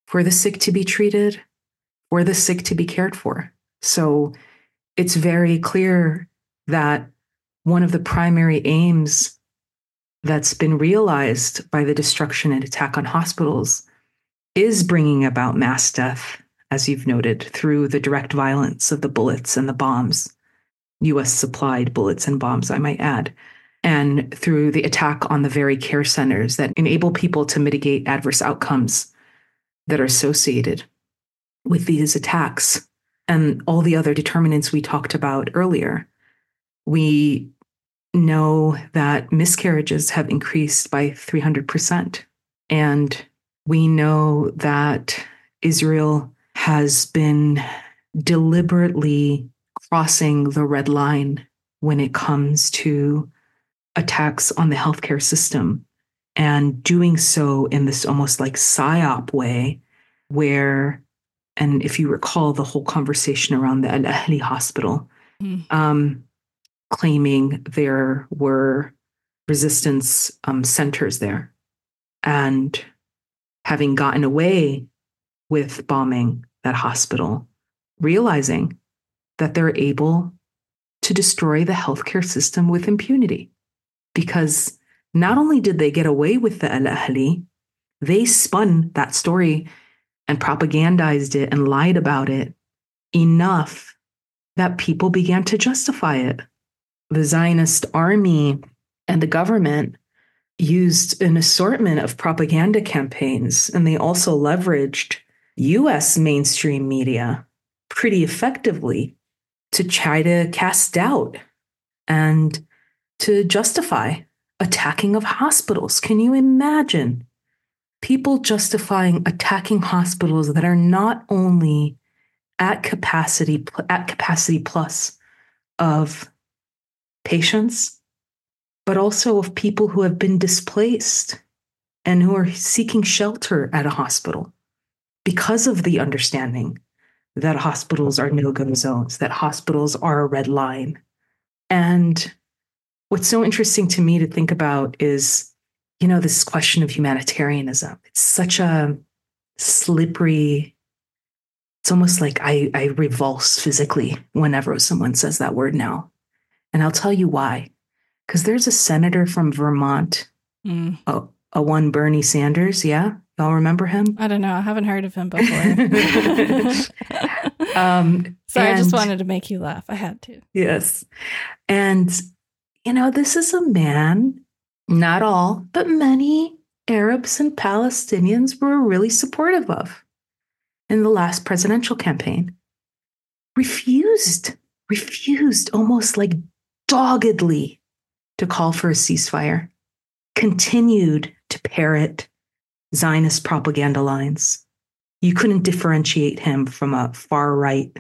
for the sick to be treated, for the sick to be cared for. So it's very clear that one of the primary aims that's been realized by the destruction and attack on hospitals is bringing about mass death, as you've noted, through the direct violence of the bullets and the bombs, US supplied bullets and bombs, I might add, and through the attack on the very care centers that enable people to mitigate adverse outcomes that are associated with these attacks and all the other determinants we talked about earlier. We know that miscarriages have increased by 300%. And we know that Israel has been deliberately crossing the red line when it comes to attacks on the healthcare system and doing so in this almost like psyop way where and if you recall the whole conversation around the Al Ahli hospital mm. um, claiming there were resistance um, centers there. And having gotten away with bombing that hospital, realizing that they're able to destroy the healthcare system with impunity. Because not only did they get away with the Al Ahli, they spun that story and propagandized it and lied about it enough that people began to justify it the Zionist army and the government used an assortment of propaganda campaigns, and they also leveraged US mainstream media pretty effectively to try to cast doubt and to justify attacking of hospitals. Can you imagine people justifying attacking hospitals that are not only at capacity at capacity plus of patients but also of people who have been displaced and who are seeking shelter at a hospital because of the understanding that hospitals are no go zones, that hospitals are a red line. And what's so interesting to me to think about is, you know, this question of humanitarianism. It's such a slippery, it's almost like I, I revulse physically whenever someone says that word now. And I'll tell you why. Because there's a senator from Vermont, mm. a, a one Bernie Sanders. Yeah. Y'all remember him? I don't know. I haven't heard of him before. um, Sorry, and, I just wanted to make you laugh. I had to. Yes. And, you know, this is a man, not all, but many Arabs and Palestinians were really supportive of in the last presidential campaign. Refused, refused almost like doggedly to call for a ceasefire, continued to parrot Zionist propaganda lines. You couldn't differentiate him from a far right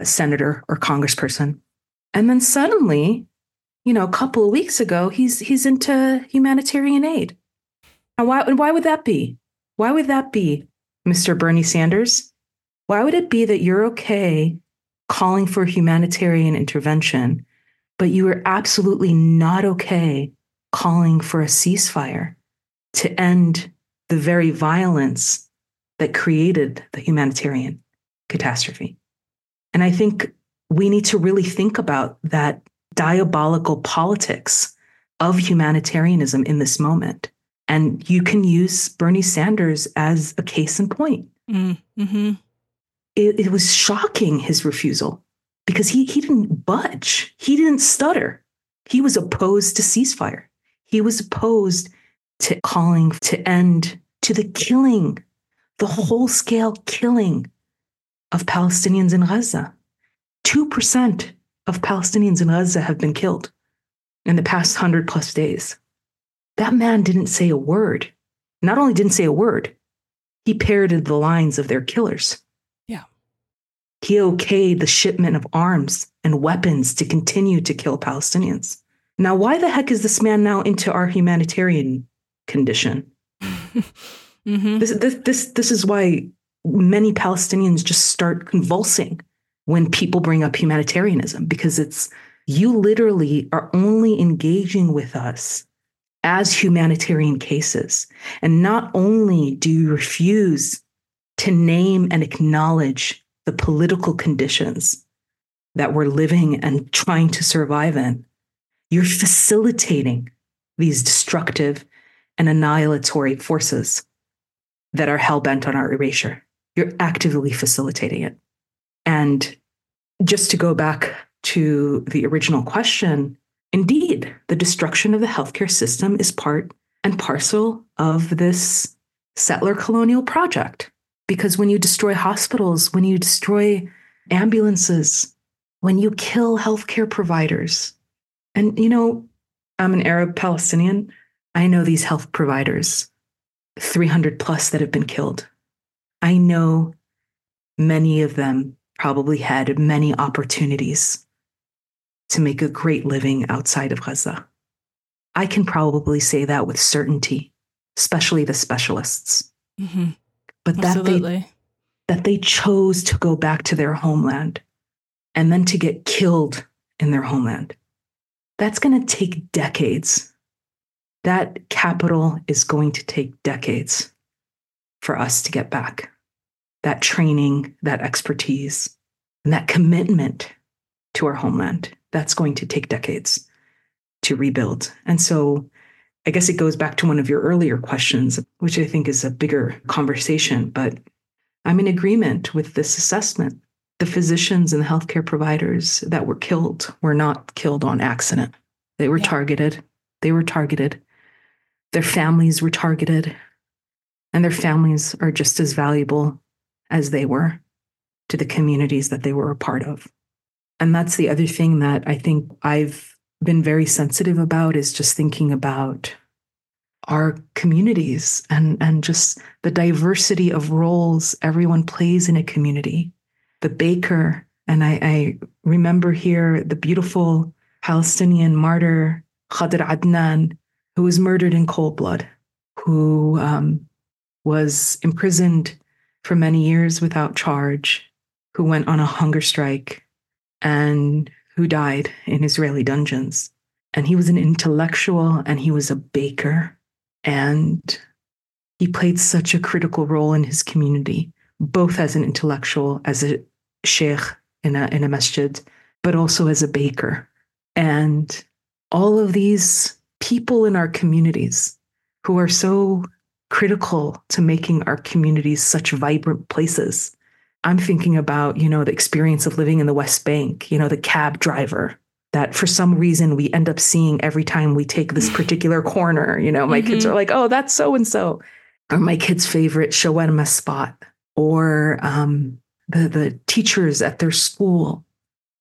senator or congressperson. And then suddenly, you know, a couple of weeks ago, he's he's into humanitarian aid. And why, and why would that be? Why would that be, Mr. Bernie Sanders? Why would it be that you're okay calling for humanitarian intervention but you were absolutely not okay calling for a ceasefire to end the very violence that created the humanitarian catastrophe. And I think we need to really think about that diabolical politics of humanitarianism in this moment. And you can use Bernie Sanders as a case in point. Mm, mm-hmm. It, it was shocking, his refusal because he, he didn't budge. He didn't stutter. He was opposed to ceasefire. He was opposed to calling to end to the killing, the whole scale killing of Palestinians in Gaza. 2% of Palestinians in Gaza have been killed in the past 100 plus days. That man didn't say a word. Not only didn't say a word, he parroted the lines of their killers. He okayed the shipment of arms and weapons to continue to kill Palestinians. Now, why the heck is this man now into our humanitarian condition? mm-hmm. this, this, this, this is why many Palestinians just start convulsing when people bring up humanitarianism, because it's you literally are only engaging with us as humanitarian cases. And not only do you refuse to name and acknowledge the political conditions that we're living and trying to survive in, you're facilitating these destructive and annihilatory forces that are hell bent on our erasure. You're actively facilitating it. And just to go back to the original question, indeed, the destruction of the healthcare system is part and parcel of this settler colonial project. Because when you destroy hospitals, when you destroy ambulances, when you kill healthcare providers, and you know, I'm an Arab Palestinian. I know these health providers, 300 plus that have been killed. I know many of them probably had many opportunities to make a great living outside of Gaza. I can probably say that with certainty, especially the specialists. Mm-hmm but that Absolutely. they that they chose to go back to their homeland and then to get killed in their homeland. That's going to take decades. That capital is going to take decades for us to get back. That training, that expertise, and that commitment to our homeland, that's going to take decades to rebuild. And so I guess it goes back to one of your earlier questions, which I think is a bigger conversation, but I'm in agreement with this assessment. The physicians and the healthcare providers that were killed were not killed on accident. They were yeah. targeted. They were targeted. Their families were targeted. And their families are just as valuable as they were to the communities that they were a part of. And that's the other thing that I think I've been very sensitive about is just thinking about our communities and, and just the diversity of roles everyone plays in a community. The baker, and I, I remember here the beautiful Palestinian martyr Khader Adnan, who was murdered in cold blood, who um, was imprisoned for many years without charge, who went on a hunger strike, and who died in Israeli dungeons. And he was an intellectual and he was a baker. And he played such a critical role in his community, both as an intellectual, as a sheikh in a, in a masjid, but also as a baker. And all of these people in our communities who are so critical to making our communities such vibrant places. I'm thinking about, you know, the experience of living in the West Bank, you know, the cab driver that for some reason we end up seeing every time we take this particular corner. You know, my mm-hmm. kids are like, oh, that's so and so. Or my kid's favorite shawarma spot. Or um, the, the teachers at their school,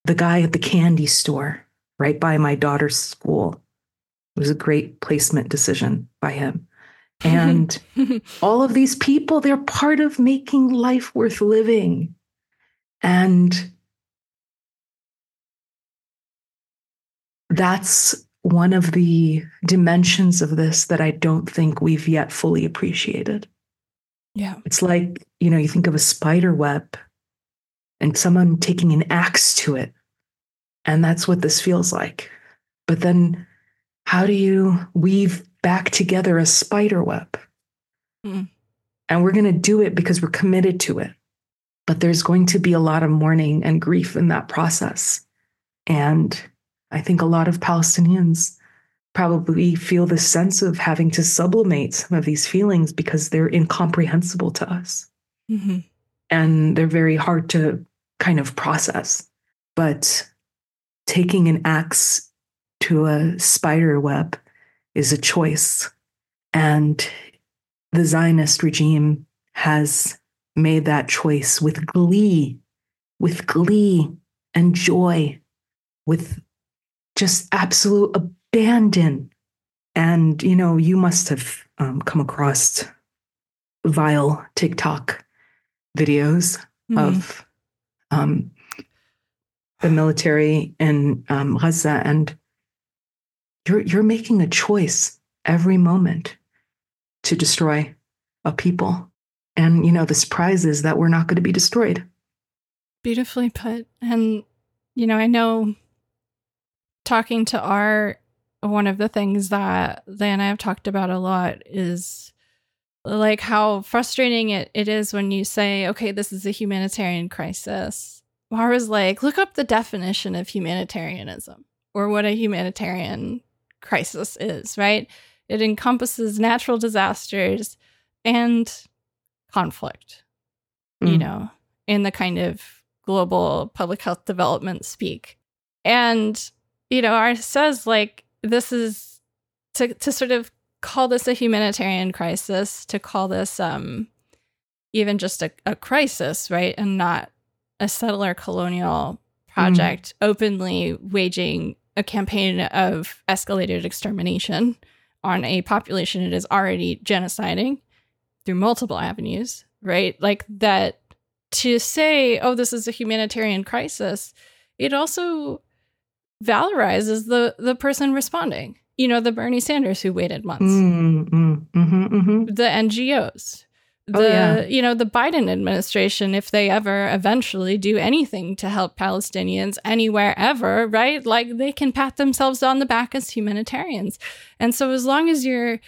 the guy at the candy store right by my daughter's school. It was a great placement decision by him. And all of these people, they're part of making life worth living. And that's one of the dimensions of this that I don't think we've yet fully appreciated. Yeah. It's like, you know, you think of a spider web and someone taking an axe to it. And that's what this feels like. But then how do you weave back together a spider web? Mm. And we're going to do it because we're committed to it. But there's going to be a lot of mourning and grief in that process. And I think a lot of Palestinians probably feel the sense of having to sublimate some of these feelings because they're incomprehensible to us. Mm-hmm. And they're very hard to kind of process. But taking an axe to a spider web is a choice. And the Zionist regime has made that choice with glee, with glee and joy, with just absolute abandon. And, you know, you must have um, come across vile TikTok videos mm-hmm. of um, the military in um, Gaza, and you're you're making a choice every moment to destroy a people. And you know, the surprise is that we're not going to be destroyed. Beautifully put. And you know, I know talking to R, one of the things that they and I have talked about a lot is like how frustrating it, it is when you say, okay, this is a humanitarian crisis. Mara's like, look up the definition of humanitarianism or what a humanitarian crisis is, right? It encompasses natural disasters and conflict, mm. you know, in the kind of global public health development speak. And you know, R says like this is to to sort of call this a humanitarian crisis, to call this um even just a, a crisis, right? And not a settler colonial project mm. openly waging a campaign of escalated extermination on a population it is already genociding through multiple avenues, right? Like that to say, oh, this is a humanitarian crisis, it also valorizes the the person responding. You know, the Bernie Sanders who waited months, mm, mm, mm-hmm, mm-hmm. the NGOs, the oh, yeah. you know the Biden administration, if they ever eventually do anything to help Palestinians anywhere ever, right? Like they can pat themselves on the back as humanitarians. And so as long as you're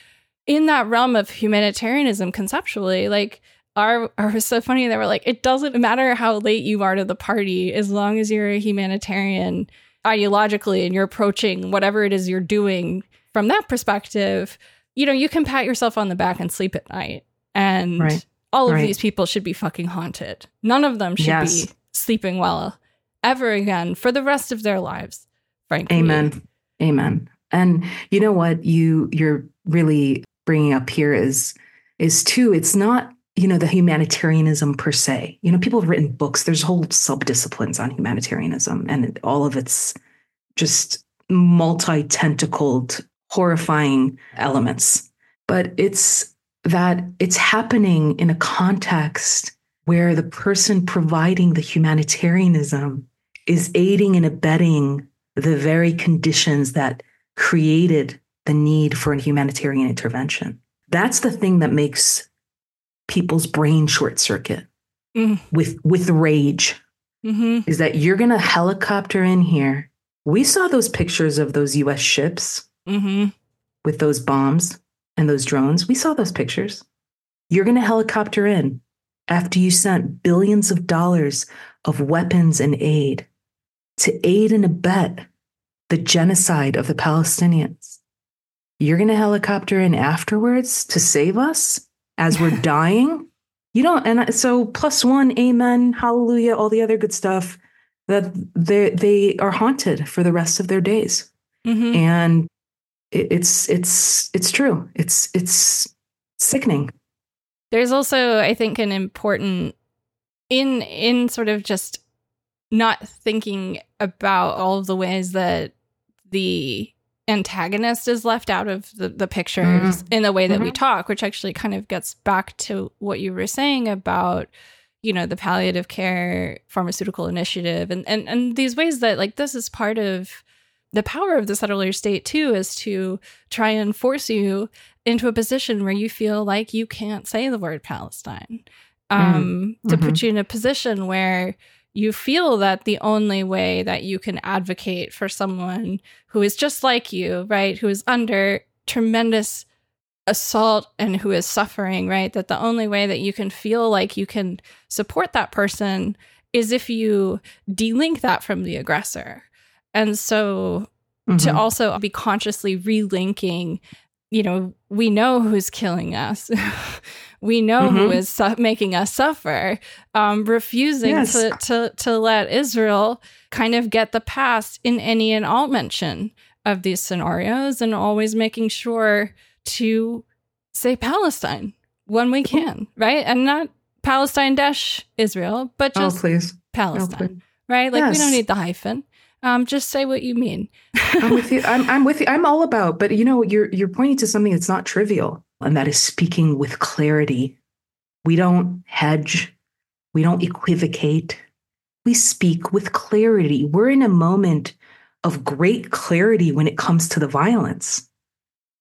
in that realm of humanitarianism conceptually, like R, R was so funny. They were like, it doesn't matter how late you are to the party, as long as you're a humanitarian ideologically and you're approaching whatever it is you're doing from that perspective, you know, you can pat yourself on the back and sleep at night. And right. all of right. these people should be fucking haunted. None of them should yes. be sleeping well ever again for the rest of their lives, frankly. Amen. Amen. And you know what you you're really bringing up here is is too it's not you know the humanitarianism per se you know people have written books there's whole subdisciplines on humanitarianism and all of its just multi tentacled, horrifying elements. But it's that it's happening in a context where the person providing the humanitarianism is aiding and abetting the very conditions that created the need for a humanitarian intervention. That's the thing that makes people's brain short circuit mm. with with rage. Mm-hmm. Is that you're going to helicopter in here? We saw those pictures of those U.S. ships mm-hmm. with those bombs and those drones. We saw those pictures. You're going to helicopter in after you sent billions of dollars of weapons and aid to aid and abet the genocide of the Palestinians. You're going to helicopter in afterwards to save us as we're dying. You don't, and so plus one, amen, hallelujah, all the other good stuff that they they are haunted for the rest of their days, mm-hmm. and it, it's it's it's true. It's it's sickening. There's also, I think, an important in in sort of just not thinking about all of the ways that the antagonist is left out of the, the pictures mm-hmm. in the way that mm-hmm. we talk, which actually kind of gets back to what you were saying about, you know, the palliative care pharmaceutical initiative and, and, and these ways that like this is part of the power of the settler state too is to try and force you into a position where you feel like you can't say the word Palestine. Mm-hmm. Um, mm-hmm. to put you in a position where you feel that the only way that you can advocate for someone who is just like you, right, who is under tremendous assault and who is suffering, right, that the only way that you can feel like you can support that person is if you delink that from the aggressor. And so mm-hmm. to also be consciously relinking, you know, we know who's killing us. we know mm-hmm. who is su- making us suffer, um, refusing yes. to, to, to let Israel kind of get the pass in any and all mention of these scenarios and always making sure to say Palestine when we can, right? And not Palestine dash Israel, but oh, just oh, please. Palestine, oh, please. right? Like yes. we don't need the hyphen. Um, just say what you mean. I'm with you. I'm, I'm with you. I'm all about, but you know, you're you're pointing to something that's not trivial and that is speaking with clarity. We don't hedge, we don't equivocate, we speak with clarity. We're in a moment of great clarity when it comes to the violence.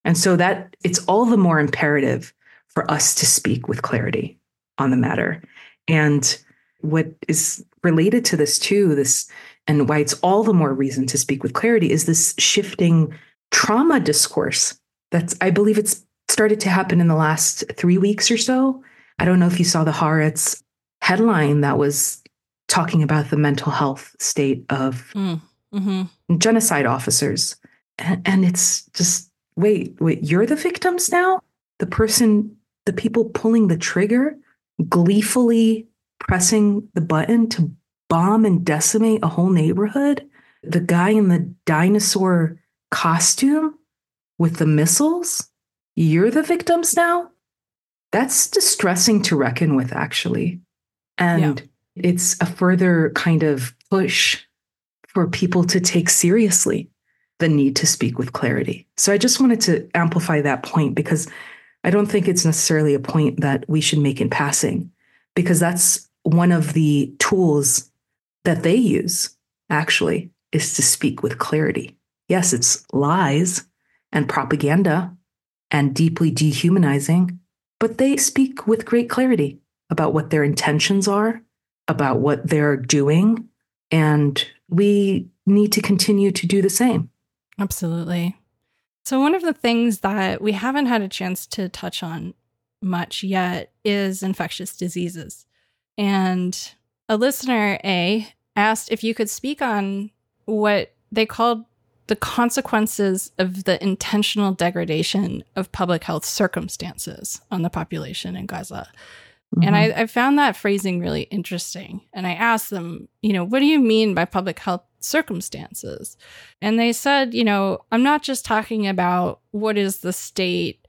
And so that it's all the more imperative for us to speak with clarity on the matter. And what is related to this too, this and why it's all the more reason to speak with clarity is this shifting trauma discourse that's I believe it's started to happen in the last three weeks or so. I don't know if you saw the Haaretz headline that was talking about the mental health state of mm, mm-hmm. genocide officers. And, and it's just, wait, wait, you're the victims now? The person, the people pulling the trigger, gleefully pressing the button to bomb and decimate a whole neighborhood? The guy in the dinosaur costume with the missiles? You're the victims now, that's distressing to reckon with, actually. And yeah. it's a further kind of push for people to take seriously the need to speak with clarity. So I just wanted to amplify that point because I don't think it's necessarily a point that we should make in passing, because that's one of the tools that they use, actually, is to speak with clarity. Yes, it's lies and propaganda, and deeply dehumanizing, but they speak with great clarity about what their intentions are, about what they're doing, and we need to continue to do the same. Absolutely. So, one of the things that we haven't had a chance to touch on much yet is infectious diseases. And a listener, A, asked if you could speak on what they called the consequences of the intentional degradation of public health circumstances on the population in Gaza. Mm-hmm. And I, I, found that phrasing really interesting. And I asked them, you know, what do you mean by public health circumstances? And they said, you know, I'm not just talking about what is the state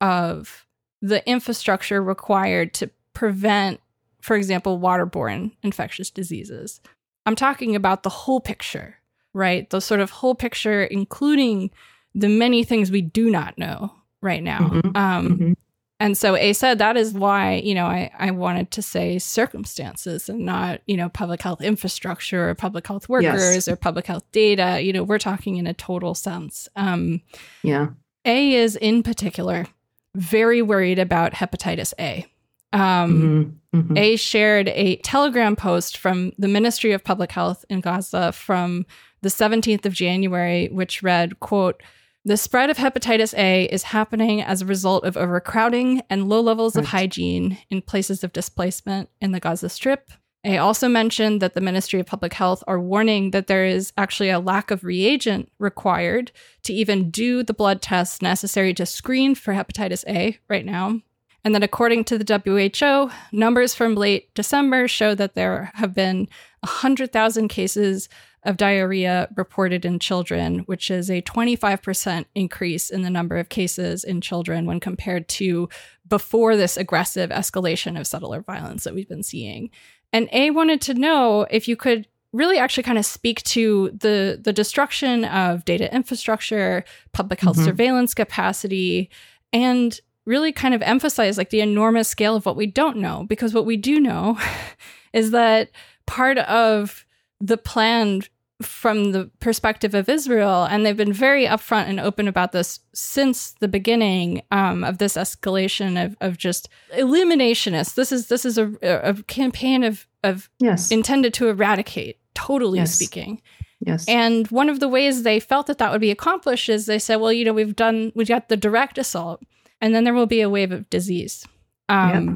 of the infrastructure required to prevent, for example, waterborne infectious diseases. I'm talking about the whole picture right? The sort of whole picture, including the many things we do not know right now. Mm-hmm. Um, mm-hmm. And so A said that is why, you know, I, I wanted to say circumstances and not, you know, public health infrastructure or public health workers yes. or public health data. You know, we're talking in a total sense. Um, yeah. A is in particular very worried about hepatitis A. Um, mm-hmm. Mm-hmm. A shared a Telegram post from the Ministry of Public Health in Gaza from the 17th of January, which read, quote, the spread of hepatitis A is happening as a result of overcrowding and low levels right. of hygiene in places of displacement in the Gaza Strip. A also mentioned that the Ministry of Public Health are warning that there is actually a lack of reagent required to even do the blood tests necessary to screen for hepatitis A right now. And that according to the WHO, numbers from late December show that there have been 100,000 cases of diarrhea reported in children, which is a 25% increase in the number of cases in children when compared to before this aggressive escalation of settler violence that we've been seeing. And A wanted to know if you could really actually kind of speak to the the destruction of data infrastructure, public health mm-hmm. surveillance capacity, and really kind of emphasize like the enormous scale of what we don't know because what we do know is that part of the plan from the perspective of Israel, and they've been very upfront and open about this since the beginning um, of this escalation of, of just eliminationists. This is this is a, a campaign of of yes. intended to eradicate, totally yes. speaking. Yes. And one of the ways they felt that that would be accomplished is they said, well, you know, we've done we've got the direct assault, and then there will be a wave of disease. Um,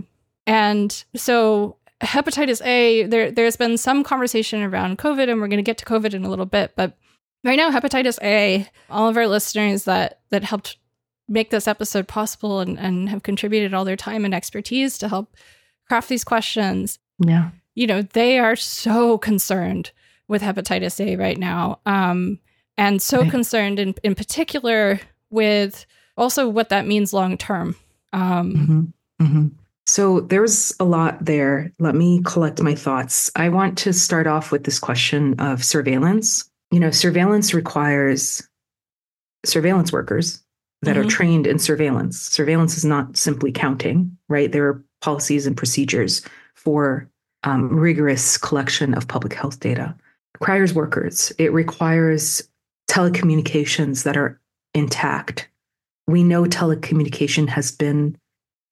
yeah. And so hepatitis A, there there's been some conversation around COVID, and we're going to get to COVID in a little bit. But right now, hepatitis A, all of our listeners that that helped make this episode possible and, and have contributed all their time and expertise to help craft these questions. Yeah. You know, they are so concerned with hepatitis A right now. Um, and so right. concerned in, in particular with also what that means long term. Um, mm-hmm. Mm-hmm. So there's a lot there. Let me collect my thoughts. I want to start off with this question of surveillance. You know, surveillance requires surveillance workers that mm-hmm. are trained in surveillance. Surveillance is not simply counting, right? There are policies and procedures for um, rigorous collection of public health data. It requires workers. It requires telecommunications that are intact. We know telecommunication has been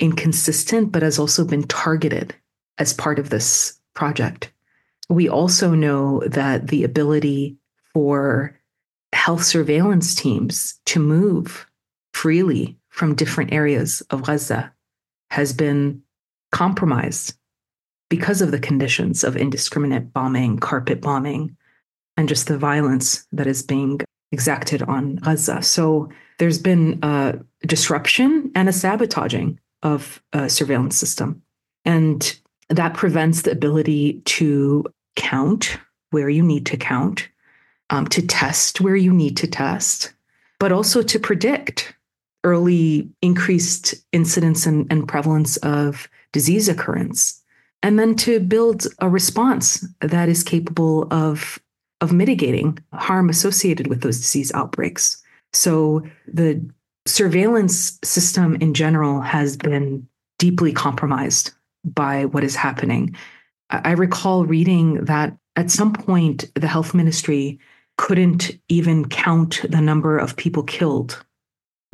inconsistent, but has also been targeted as part of this project. We also know that the ability for health surveillance teams to move freely from different areas of Gaza has been compromised because of the conditions of indiscriminate bombing, carpet bombing, and just the violence that is being exacted on Gaza. So there's been a disruption and a sabotaging of a surveillance system. And that prevents the ability to count where you need to count, um, to test where you need to test, but also to predict early increased incidence and, and prevalence of disease occurrence, and then to build a response that is capable of, of mitigating harm associated with those disease outbreaks. So the surveillance system in general has been deeply compromised by what is happening. I recall reading that at some point the health ministry couldn't even count the number of people killed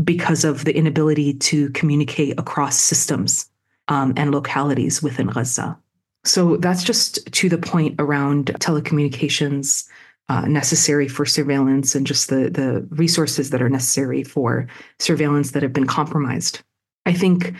because of the inability to communicate across systems um, and localities within Gaza. So that's just to the point around telecommunications uh, necessary for surveillance and just the the resources that are necessary for surveillance that have been compromised. I think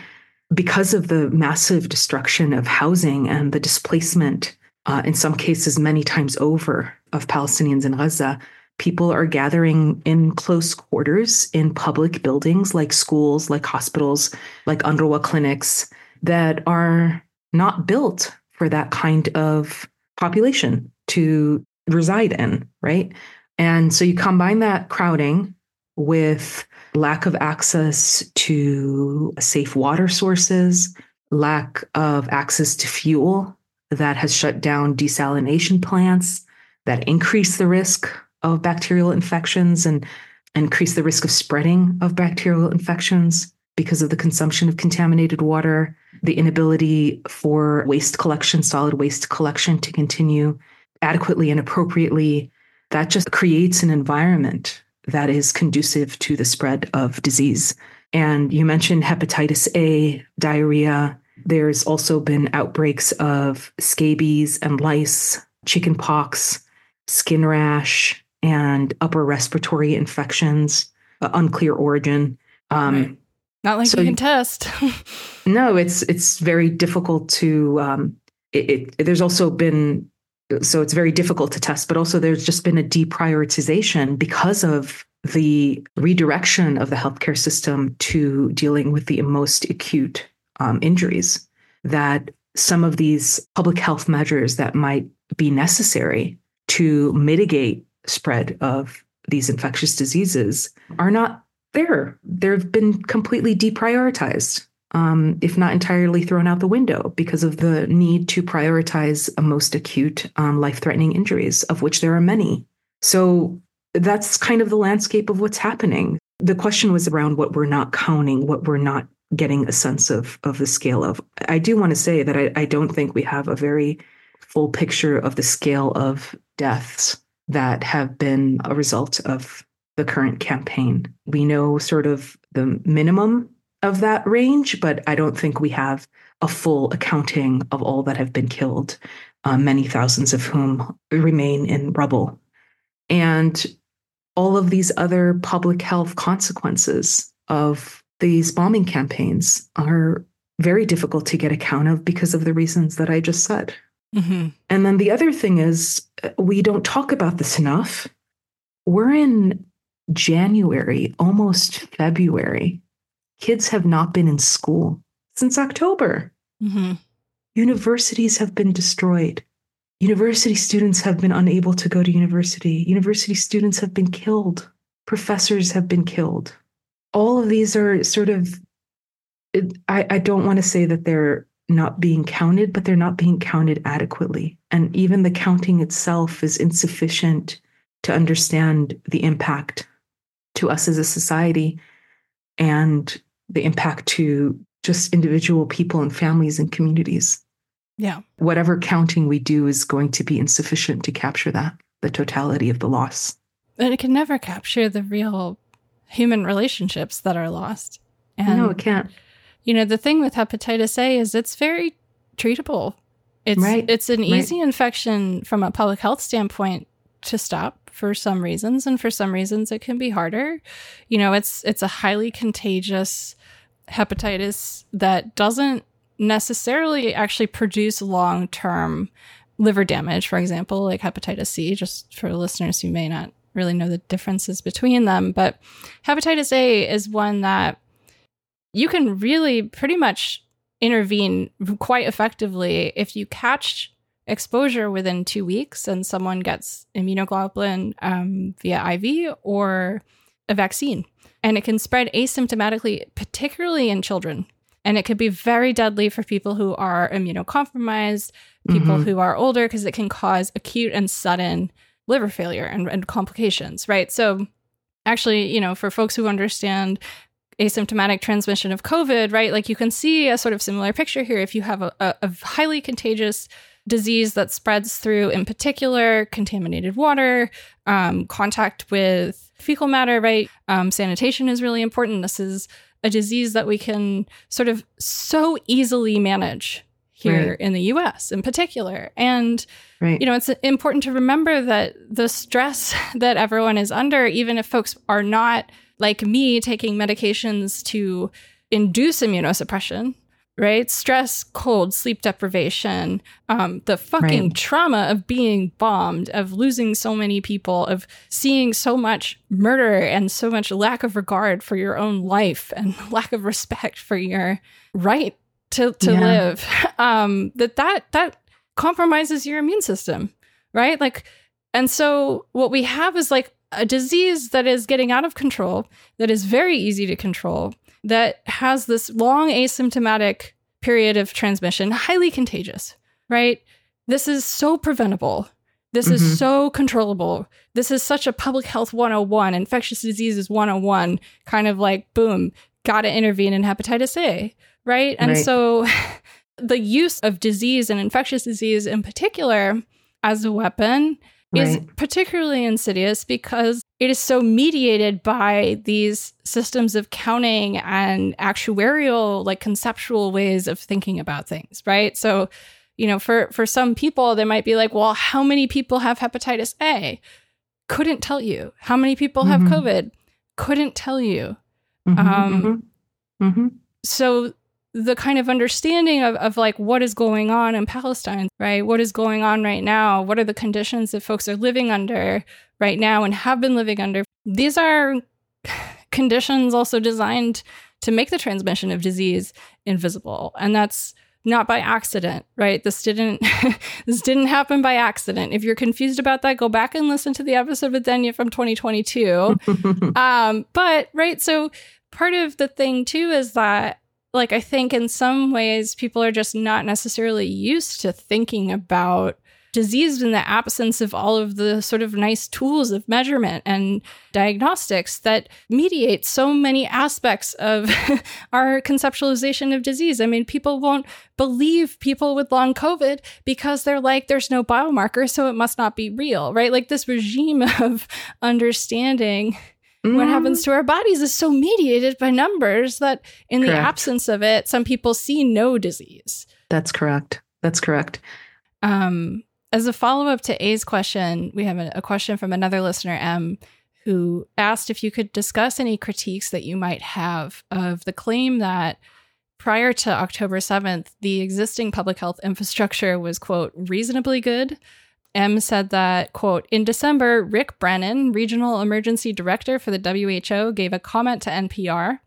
because of the massive destruction of housing and the displacement, uh, in some cases many times over, of Palestinians in Gaza, people are gathering in close quarters in public buildings like schools, like hospitals, like UNRWA clinics that are not built for that kind of population to reside in, right? And so you combine that crowding with lack of access to safe water sources, lack of access to fuel that has shut down desalination plants that increase the risk of bacterial infections and increase the risk of spreading of bacterial infections because of the consumption of contaminated water, the inability for waste collection, solid waste collection to continue adequately and appropriately. That just creates an environment that is conducive to the spread of disease. And you mentioned hepatitis A, diarrhea. There's also been outbreaks of scabies and lice, chickenpox, skin rash, and upper respiratory infections, uh, unclear origin. Um, right. Not like so you can test. no, it's it's very difficult to. Um, it, it, there's also been so it's very difficult to test, but also there's just been a deprioritization because of the redirection of the healthcare system to dealing with the most acute um, injuries. That some of these public health measures that might be necessary to mitigate spread of these infectious diseases are not there. They've been completely deprioritized, um, if not entirely thrown out the window, because of the need to prioritize most acute um, life threatening injuries, of which there are many. So that's kind of the landscape of what's happening. The question was around what we're not counting, what we're not getting a sense of of the scale of. I do want to say that I, I don't think we have a very full picture of the scale of deaths that have been a result of the current campaign. We know sort of the minimum of that range, but I don't think we have a full accounting of all that have been killed, uh, many thousands of whom remain in rubble. And all of these other public health consequences of these bombing campaigns are very difficult to get account of because of the reasons that I just said. Mm-hmm. And then the other thing is, uh, we don't talk about this enough. We're in January, almost February. Kids have not been in school since October. Mm-hmm. Universities have been destroyed. University students have been unable to go to university. University students have been killed. Professors have been killed. All of these are sort of, I, I don't want to say that they're not being counted, but they're not being counted adequately. And even the counting itself is insufficient to understand the impact to us as a society and the impact to just individual people and families and communities. Yeah. Whatever counting we do is going to be insufficient to capture that, the totality of the loss. And it can never capture the real human relationships that are lost. And no, it can't you know, the thing with hepatitis A is it's very treatable. It's right. it's an easy right. infection from a public health standpoint to stop for some reasons and for some reasons it can be harder. You know, it's it's a highly contagious hepatitis that doesn't necessarily actually produce long-term liver damage, for example, like hepatitis C, just for listeners who may not really know the differences between them, but hepatitis A is one that you can really pretty much intervene quite effectively if you catch exposure within two weeks and someone gets immunoglobulin um, via IV or a vaccine. And it can spread asymptomatically, particularly in children. And it could be very deadly for people who are immunocompromised, people mm-hmm. who are older, because it can cause acute and sudden liver failure and, and complications, right? So, actually, you know, for folks who understand asymptomatic transmission of COVID, right? Like you can see a sort of similar picture here. If you have a, a, a highly contagious disease that spreads through, in particular, contaminated water, um, contact with fecal matter, right? Um, sanitation is really important. This is a disease that we can sort of so easily manage here right. in the US in particular. And, right. you know, it's important to remember that the stress that everyone is under, even if folks are not like me taking medications to induce immunosuppression, right? Stress, cold, sleep deprivation, um, the fucking right. trauma of being bombed, of losing so many people, of seeing so much murder and so much lack of regard for your own life and lack of respect for your right to to yeah. live. Um, that that that compromises your immune system, right? Like, and so what we have is like a disease that is getting out of control, that is very easy to control, that has this long asymptomatic period of transmission, highly contagious, right? This is so preventable This mm-hmm. is so controllable. This is such a public health 101, infectious diseases 101, kind of like, boom, got to intervene in hepatitis A, right? And right. so the use of disease and infectious disease in particular as a weapon right. is particularly insidious because it is so mediated by these systems of counting and actuarial like conceptual ways of thinking about things right so you know for for some people they might be like well how many people have hepatitis a couldn't tell you how many people mm-hmm. have covid couldn't tell you mm-hmm, um mm-hmm. mm-hmm. so the kind of understanding of, of like what is going on in Palestine, right? What is going on right now? What are the conditions that folks are living under right now and have been living under? These are conditions also designed to make the transmission of disease invisible. And that's not by accident, right? This didn't this didn't happen by accident. If you're confused about that, go back and listen to the episode with Danya from 2022. um, but right, so part of the thing too is that like I think in some ways people are just not necessarily used to thinking about disease in the absence of all of the sort of nice tools of measurement and diagnostics that mediate so many aspects of our conceptualization of disease. I mean, people won't believe people with long COVID because they're like, there's no biomarker, so it must not be real, right? Like this regime of understanding mm. what happens to our bodies is so mediated by numbers that in correct. the absence of it, some people see no disease. That's correct. That's correct. Um, as a follow up to A's question, we have a, a question from another listener, M, who asked if you could discuss any critiques that you might have of the claim that prior to October 7th, the existing public health infrastructure was, quote, reasonably good, M said that, quote, in December, Rick Brennan, regional emergency director for the WHO, gave a comment to NPR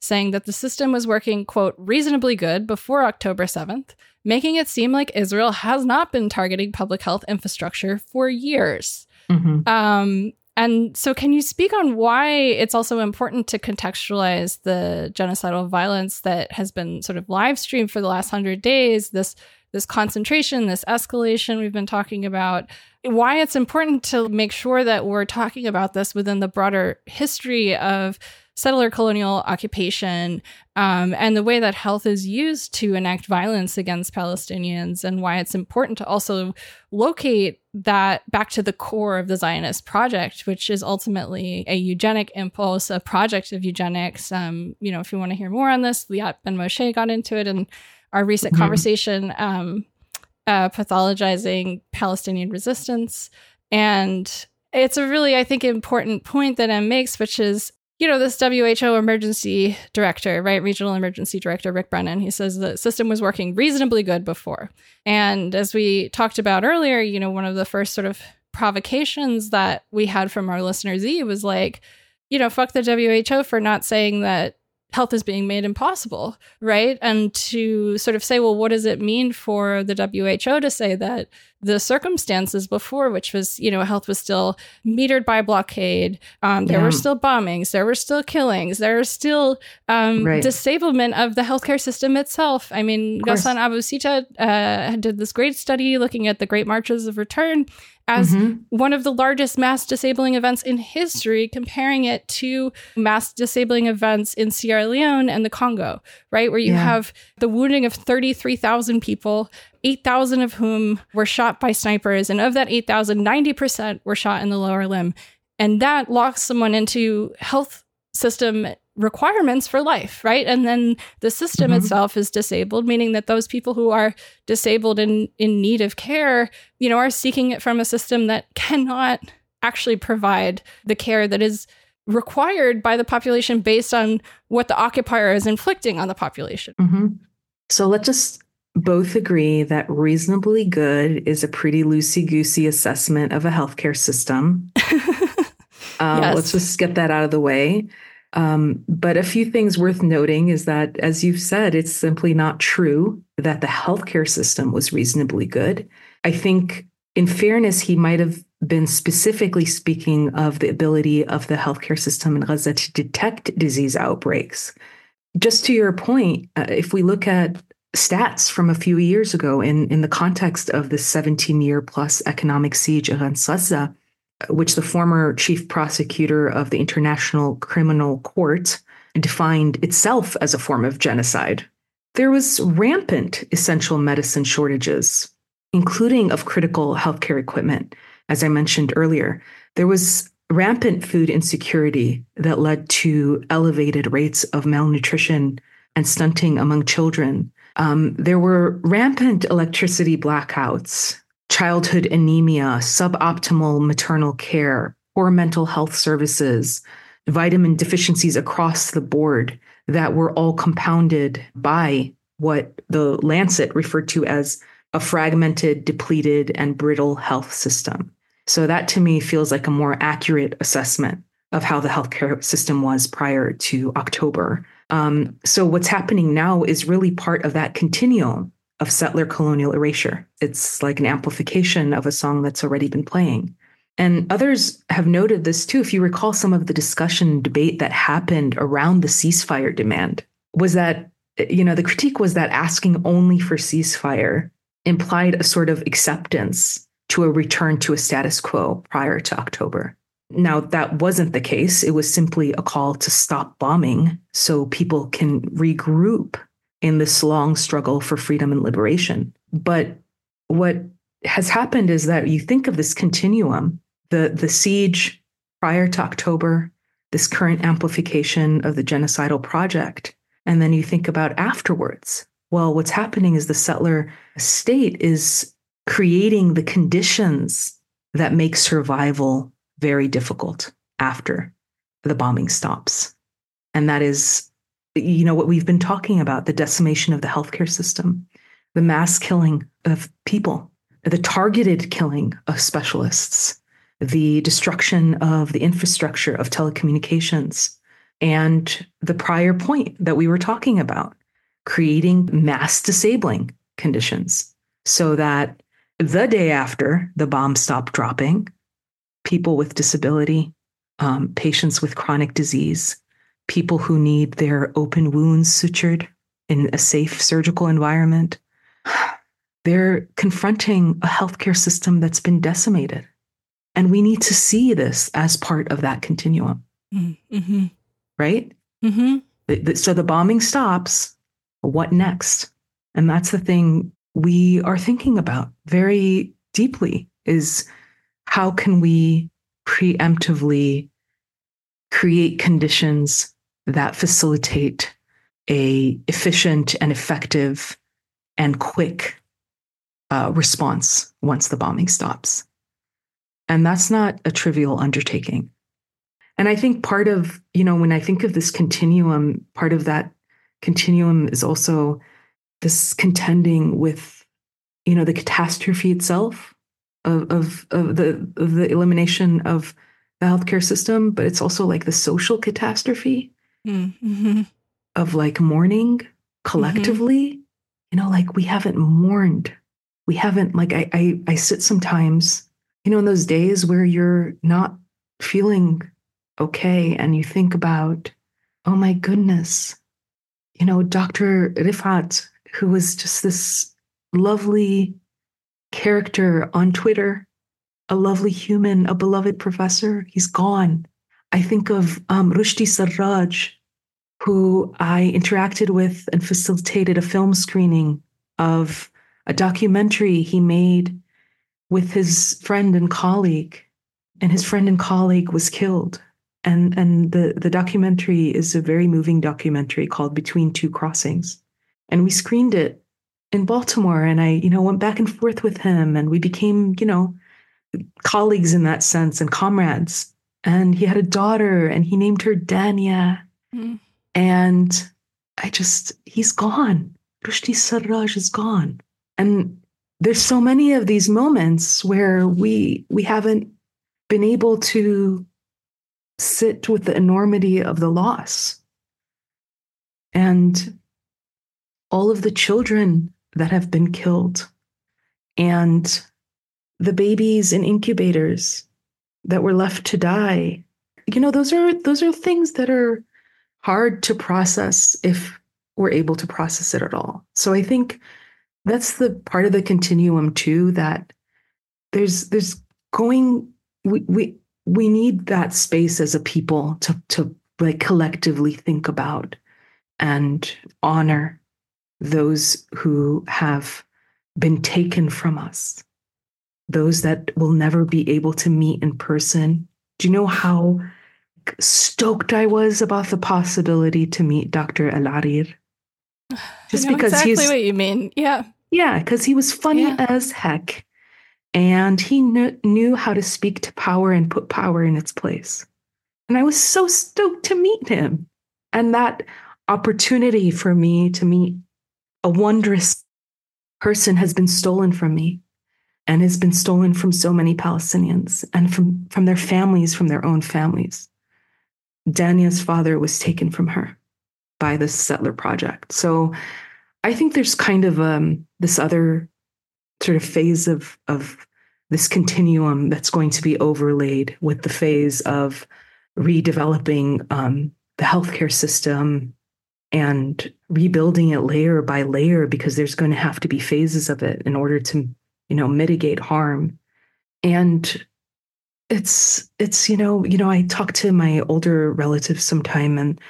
saying that the system was working, quote, reasonably good before October 7th, making it seem like Israel has not been targeting public health infrastructure for years. Mm-hmm. Um, and so, can you speak on why it's also important to contextualize the genocidal violence that has been sort of live streamed for the last hundred days? This this concentration, this escalation we've been talking about, why it's important to make sure that we're talking about this within the broader history of settler colonial occupation um, and the way that health is used to enact violence against Palestinians, and why it's important to also locate that back to the core of the Zionist project, which is ultimately a eugenic impulse, a project of eugenics. Um, you know, if you want to hear more on this, Liat Ben Moshe got into it and our recent mm-hmm. conversation um, uh, pathologizing Palestinian resistance. And it's a really, I think, important point that M makes, which is, you know, this WHO emergency director, right? Regional emergency director, Rick Brennan, he says the system was working reasonably good before. And as we talked about earlier, you know, one of the first sort of provocations that we had from our listener Z was like, you know, fuck the WHO for not saying that health is being made impossible, right? And to sort of say, well, what does it mean for the WHO to say that the circumstances before, which was, you know, health was still metered by blockade, um, there yeah. were still bombings, there were still killings, there was still um, right. disablement of the healthcare system itself. I mean, Ghassan Abu Sittah uh, did this great study looking at the Great Marches of Return as mm-hmm. one of the largest mass disabling events in history, comparing it to mass disabling events in Sierra Leone and the Congo, right? Where you yeah. have the wounding of 33,000 people, 8,000 of whom were shot by snipers. And of that 8,000, 90% were shot in the lower limb. And that locks someone into health system requirements for life, right? And then the system mm-hmm. itself is disabled, meaning that those people who are disabled and in need of care, you know, are seeking it from a system that cannot actually provide the care that is required by the population based on what the occupier is inflicting on the population. Mm-hmm. So let's just both agree that reasonably good is a pretty loosey goosey assessment of a healthcare system. um, yes. Let's just get that out of the way. Um, but a few things worth noting is that, as you've said, it's simply not true that the healthcare system was reasonably good. I think, in fairness, he might have been specifically speaking of the ability of the healthcare system in Gaza to detect disease outbreaks. Just to your point, uh, if we look at stats from a few years ago in, in the context of the 17 year plus economic siege against Gaza, which the former chief prosecutor of the International Criminal Court defined itself as a form of genocide. There was rampant essential medicine shortages, including of critical healthcare equipment, as I mentioned earlier. There was rampant food insecurity that led to elevated rates of malnutrition and stunting among children. Um, there were rampant electricity blackouts, childhood anemia, suboptimal maternal care, poor mental health services, vitamin deficiencies across the board that were all compounded by what the Lancet referred to as a fragmented, depleted, and brittle health system. So that to me feels like a more accurate assessment of how the healthcare system was prior to October. Um, so what's happening now is really part of that continuum of settler colonial erasure. It's like an amplification of a song that's already been playing. And others have noted this too. If you recall some of the discussion and debate that happened around the ceasefire demand, was that, you know, the critique was that asking only for ceasefire implied a sort of acceptance to a return to a status quo prior to October. Now, that wasn't the case. It was simply a call to stop bombing so people can regroup in this long struggle for freedom and liberation. But what has happened is that you think of this continuum, the, the siege prior to October, this current amplification of the genocidal project, and then you think about afterwards. Well, what's happening is the settler state is creating the conditions that make survival very difficult after the bombing stops. And that is, you know, what we've been talking about the decimation of the healthcare system, the mass killing of people, the targeted killing of specialists, the destruction of the infrastructure of telecommunications, and the prior point that we were talking about creating mass disabling conditions so that the day after the bomb stopped dropping, people with disability, um, patients with chronic disease, people who need their open wounds sutured in a safe surgical environment. They're confronting a healthcare system that's been decimated. And we need to see this as part of that continuum. Mm-hmm. Right? Mm-hmm. So the bombing stops. What next? And that's the thing we are thinking about very deeply is how can we preemptively create conditions that facilitate a efficient and effective and quick uh, response once the bombing stops. And that's not a trivial undertaking. And i think part of you know when i think of this continuum part of that continuum is also this contending with you know the catastrophe itself of of, of the of the elimination of the healthcare system but it's also like the social catastrophe mm-hmm. of like mourning collectively mm-hmm. you know like we haven't mourned we haven't like I, I i sit sometimes you know in those days where you're not feeling okay and you think about oh my goodness you know dr Refaat who was just this lovely character on Twitter, a lovely human, a beloved professor. He's gone. I think of um, Rushdi Sarraj, who I interacted with and facilitated a film screening of a documentary he made with his friend and colleague. And his friend and colleague was killed. And, and the, the documentary is a very moving documentary called Between Two Crossings. And we screened it in Baltimore and I, you know, went back and forth with him and we became, you know, colleagues in that sense and comrades. And he had a daughter and he named her Dania. Mm. And I just, he's gone. Rushdi Sarraj is gone. And there's so many of these moments where we we haven't been able to sit with the enormity of the loss. And all of the children that have been killed and the babies in incubators that were left to die you know those are those are things that are hard to process if we're able to process it at all. So I think that's the part of the continuum too that there's there's going we we we need that space as a people to to like collectively think about and honor those who have been taken from us those that will never be able to meet in person do you know how stoked i was about the possibility to meet dr Alareer just because exactly he's what you mean yeah yeah because he was funny yeah. as heck and he kn- knew how to speak to power and put power in its place. And I was so stoked to meet him. And that opportunity for me to meet a wondrous person has been stolen from me and has been stolen from so many Palestinians and from, from their families, from their own families. Dania's father was taken from her by the settler project. So I think there's kind of um, this other sort of phase of of this continuum that's going to be overlaid with the phase of redeveloping um, the healthcare system and rebuilding it layer by layer because there's going to have to be phases of it in order to you know mitigate harm and it's it's you know you know i talk to my older relatives sometime and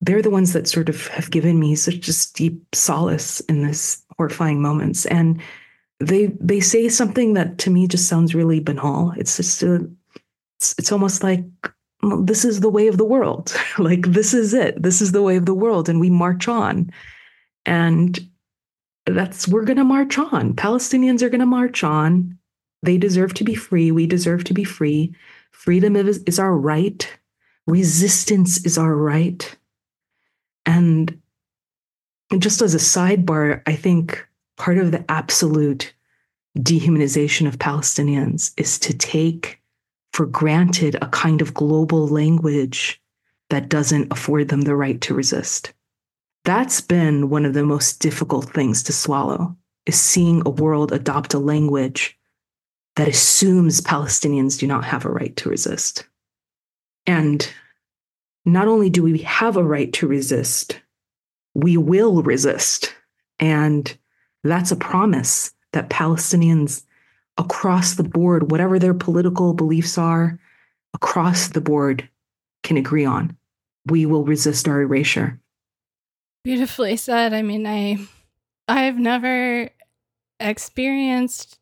they're the ones that sort of have given me such just deep solace in this horrifying moments and they they say something that to me just sounds really banal. It's just a, it's, it's almost like well, this is the way of the world. like this is it. This is the way of the world, and we march on. And that's we're going to march on. Palestinians are going to march on. They deserve to be free. We deserve to be free. Freedom is, is our right. Resistance is our right. And just as a sidebar, I think part of the absolute dehumanization of Palestinians is to take for granted a kind of global language that doesn't afford them the right to resist. That's been one of the most difficult things to swallow is seeing a world adopt a language that assumes Palestinians do not have a right to resist. And not only do we have a right to resist, we will resist. And that's a promise that Palestinians across the board, whatever their political beliefs are, across the board can agree on. We will resist our erasure. Beautifully said. I mean, I I've never experienced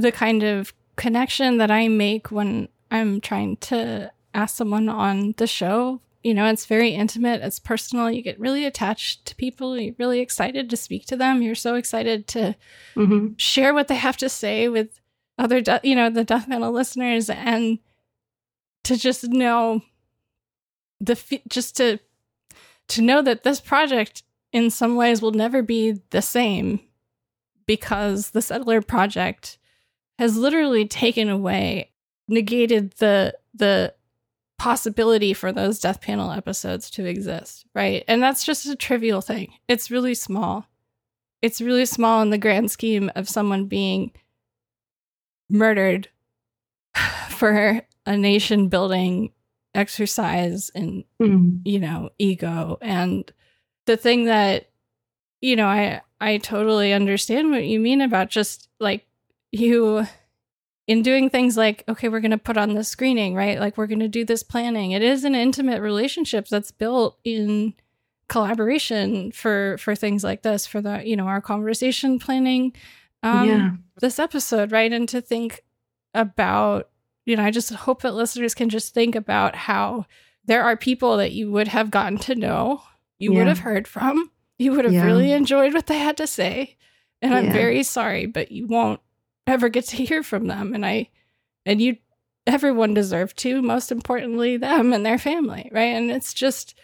the kind of connection that I make when I'm trying to ask someone on the show you know, it's very intimate, it's personal. You get really attached to people. You're really excited to speak to them. You're so excited to mm-hmm. share what they have to say with other, de- you know, the death metal listeners and to just know the, f- just to, to know that this project in some ways will never be the same because the settler project has literally taken away negated the the possibility for those death panel episodes to exist, right? And that's just a trivial thing. It's really small. It's really small in the grand scheme of someone being murdered for a nation building exercise and mm. you know ego and the thing that you know i i totally understand what you mean about just like you in doing things like okay we're going to put on the screening right like we're going to do this planning it is an intimate relationship that's built in collaboration for for things like this for the you know our conversation planning um yeah. this episode right and to think about you know i just hope that listeners can just think about how there are people that you would have gotten to know you yeah. would have heard from you would have yeah. really enjoyed what they had to say and i'm very sorry but you won't ever get to hear from them. And i and you everyone deserved to most importantly them and their family right? And it's just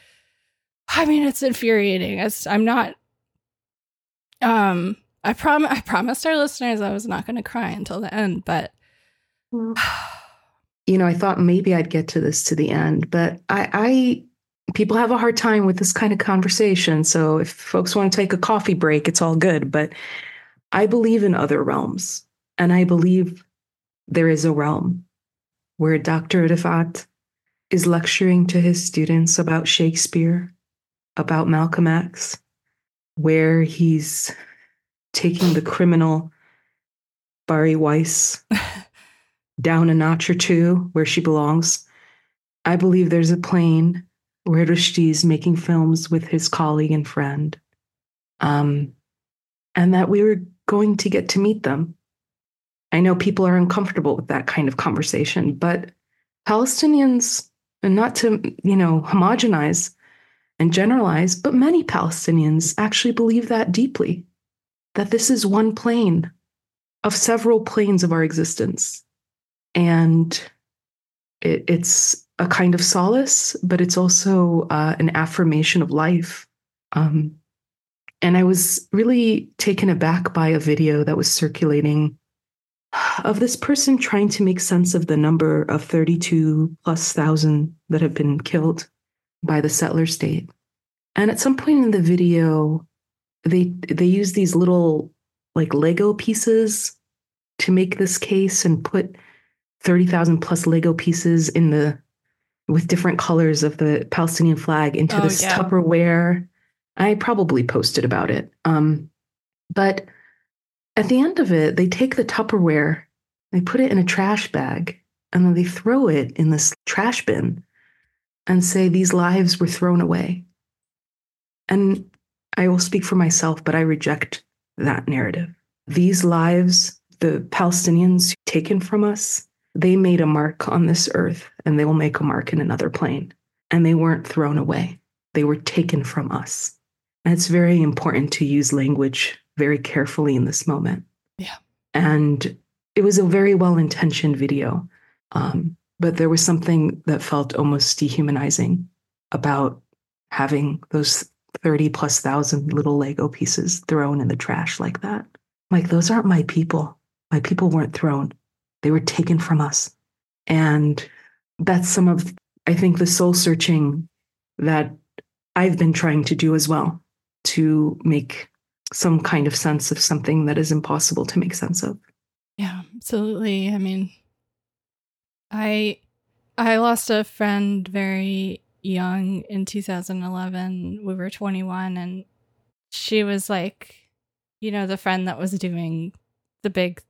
i mean it's infuriating. It's i'm not um i prom i promised our listeners i was not going to cry until the end but you know i thought maybe i'd get to this to the end but i i people have a hard time with this kind of conversation. So if folks want to take a coffee break it's all good but i believe in other realms and I believe there is a realm where Dr. Refaat is lecturing to his students about Shakespeare, about Malcolm X, where he's taking the criminal Bari Weiss down a notch or two where she belongs. I believe there's a plane where Rushdi is making films with his colleague and friend. Um, and that we were going to get to meet them. I know people are uncomfortable with that kind of conversation, but Palestinians, and not to, you know, homogenize and generalize, but many Palestinians actually believe that deeply that this is one plane of several planes of our existence. And it, it's a kind of solace, but it's also uh, an affirmation of life. Um, and I was really taken aback by a video that was circulating of this person trying to make sense of the number of 32 plus thousand that have been killed by the settler state. And at some point in the video, they they use these little like Lego pieces to make this case and put 30,000 plus Lego pieces in the with different colors of the Palestinian flag into oh, this yeah. Tupperware I probably posted about it. Um, but at the end of it, they take the Tupperware, they put it in a trash bag, and then they throw it in this trash bin and say these lives were thrown away. And I will speak for myself, but I reject that narrative. These lives, the Palestinians taken from us, they made a mark on this earth and they will make a mark in another plane. And they weren't thrown away, they were taken from us. And it's very important to use language very carefully in this moment. Yeah. And it was a very well intentioned video. Um, but there was something that felt almost dehumanizing about having those 30 plus thousand little Lego pieces thrown in the trash like that. Like, those aren't my people. My people weren't thrown, they were taken from us. And that's some of, I think, the soul searching that I've been trying to do as well to make some kind of sense of something that is impossible to make sense of. Yeah, absolutely. I mean, I I lost a friend very young in 2011. We were 21 and she was like, you know, the friend that was doing the big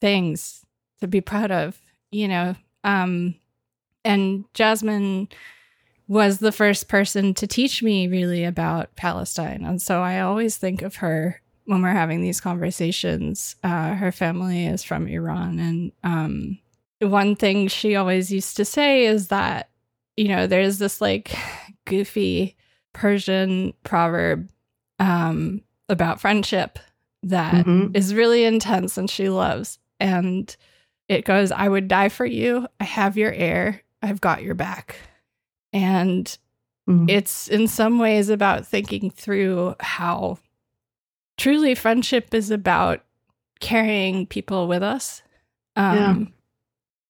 things to be proud of, you know. Um and Jasmine was the first person to teach me really about Palestine. And so I always think of her when we're having these conversations. Uh, her family is from Iran. And um, one thing she always used to say is that, you know, there's this like goofy Persian proverb um, about friendship that mm-hmm. is really intense and she loves. And it goes, I would die for you. I have your air. I've got your back. And mm-hmm. it's in some ways about thinking through how truly friendship is about carrying people with us. Um, yeah.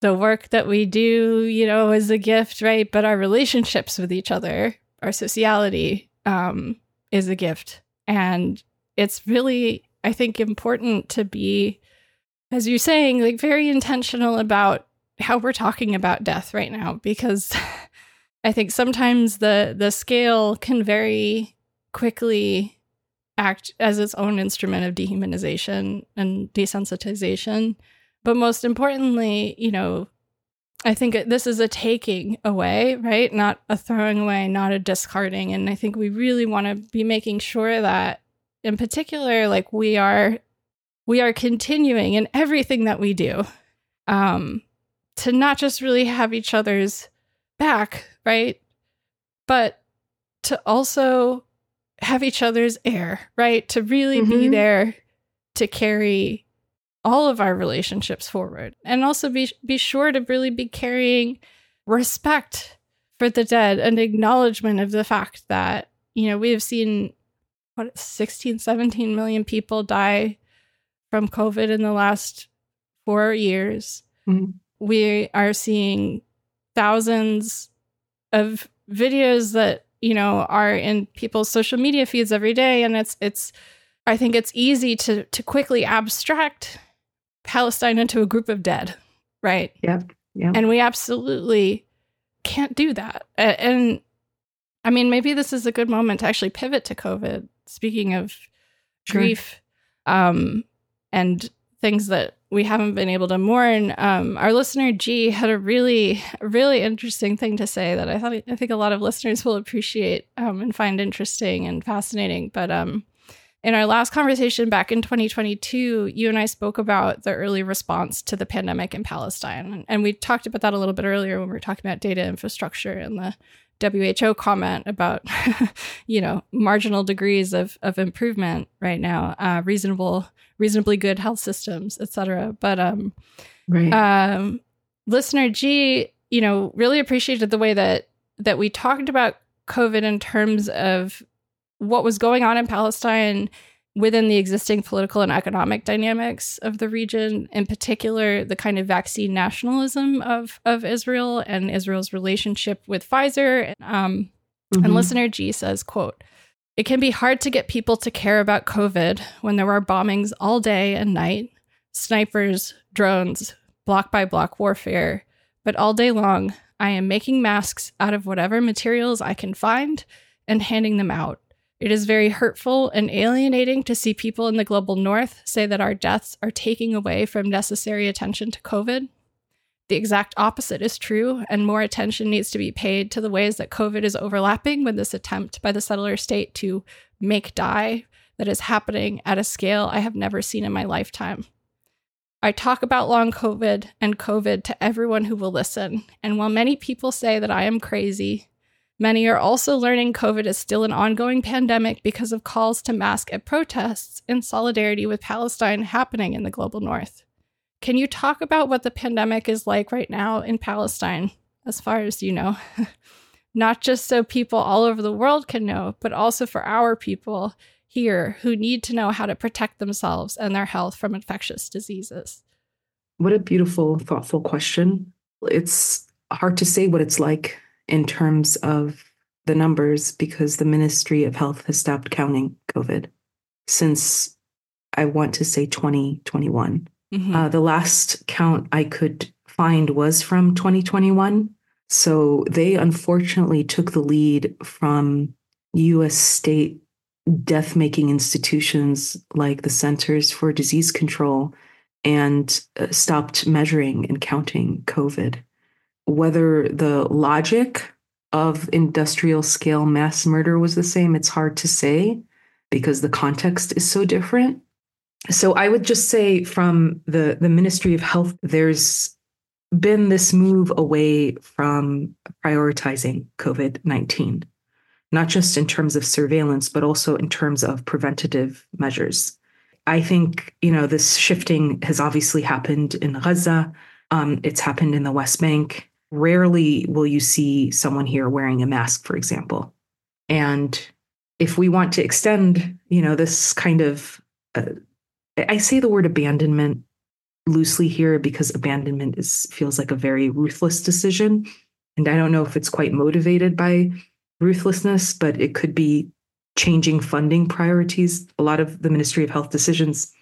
The work that we do, you know, is a gift, right? But our relationships with each other, our sociality, um, is a gift. And it's really, I think, important to be, as you're saying, like very intentional about how we're talking about death right now because I think sometimes the the scale can very quickly act as its own instrument of dehumanization and desensitization. But most importantly, you know, I think this is a taking away, right? Not a throwing away, not a discarding. And I think we really want to be making sure that in particular, like we are we are continuing in everything that we do. Um, to not just really have each other's back, right? But to also have each other's air, right? To really mm-hmm. be there to carry all of our relationships forward and also be be sure to really be carrying respect for the dead and acknowledgement of the fact that you know we have seen what 16 17 million people die from covid in the last 4 years mm-hmm. we are seeing thousands of videos that you know are in people's social media feeds every day. And it's it's i think it's easy to to quickly abstract palestine into a group of dead right? Yeah. Yeah. And we absolutely can't do that. And i mean maybe this is a good moment to actually pivot to covid speaking of sure. grief um, and things that we haven't been able to mourn. Um, our listener G had a really, really interesting thing to say that I thought I think a lot of listeners will appreciate um, and find interesting and fascinating. But um, in our last conversation back in 2022, you and I spoke about the early response to the pandemic in Palestine, and we talked about that a little bit earlier when we were talking about data infrastructure and the WHO comment about, you know, marginal degrees of, of improvement right now, uh, reasonable, reasonably good health systems, et cetera. But um, right. um, listener G, you know, really appreciated the way that that we talked about COVID in terms of what was going on in Palestine within the existing political and economic dynamics of the region, in particular, the kind of vaccine nationalism of, of Israel and Israel's relationship with Pfizer. Um, mm-hmm. And listener G says, quote, it can be hard to get people to care about COVID when there are bombings all day and night, snipers, drones, block by block warfare. But all day long, I am making masks out of whatever materials I can find and handing them out. It is very hurtful and alienating to see people in the global north say that our deaths are taking away from necessary attention to COVID. The exact opposite is true, and more attention needs to be paid to the ways that COVID is overlapping with this attempt by the settler state to make die that is happening at a scale I have never seen in my lifetime. I talk about long COVID and COVID to everyone who will listen, and while many people say that I am crazy, Many are also learning COVID is still an ongoing pandemic because of calls to mask at protests in solidarity with Palestine happening in the global north. Can you talk about what the pandemic is like right now in Palestine, as far as you know? Not just so people all over the world can know, but also for our people here who need to know how to protect themselves and their health from infectious diseases. What a beautiful, thoughtful question. It's hard to say what it's like in terms of the numbers because the Ministry of Health has stopped counting COVID since I want to say 2021. Mm-hmm. Uh, the last count I could find was from 2021. So they unfortunately took the lead from US state death making institutions like the Centers for Disease Control and uh, stopped measuring and counting COVID whether the logic of industrial scale mass murder was the same, it's hard to say because the context is so different. So I would just say from the, the Ministry of Health, there's been this move away from prioritizing COVID 19, not just in terms of surveillance, but also in terms of preventative measures. I think, you know, this shifting has obviously happened in Gaza. Um, it's happened in the West Bank. Rarely will you see someone here wearing a mask, for example. And if we want to extend, you know, this kind of, uh, I say the word abandonment loosely here because abandonment is feels like a very ruthless decision, and I don't know if it's quite motivated by ruthlessness, but it could be changing funding priorities. A lot of the Ministry of Health decisions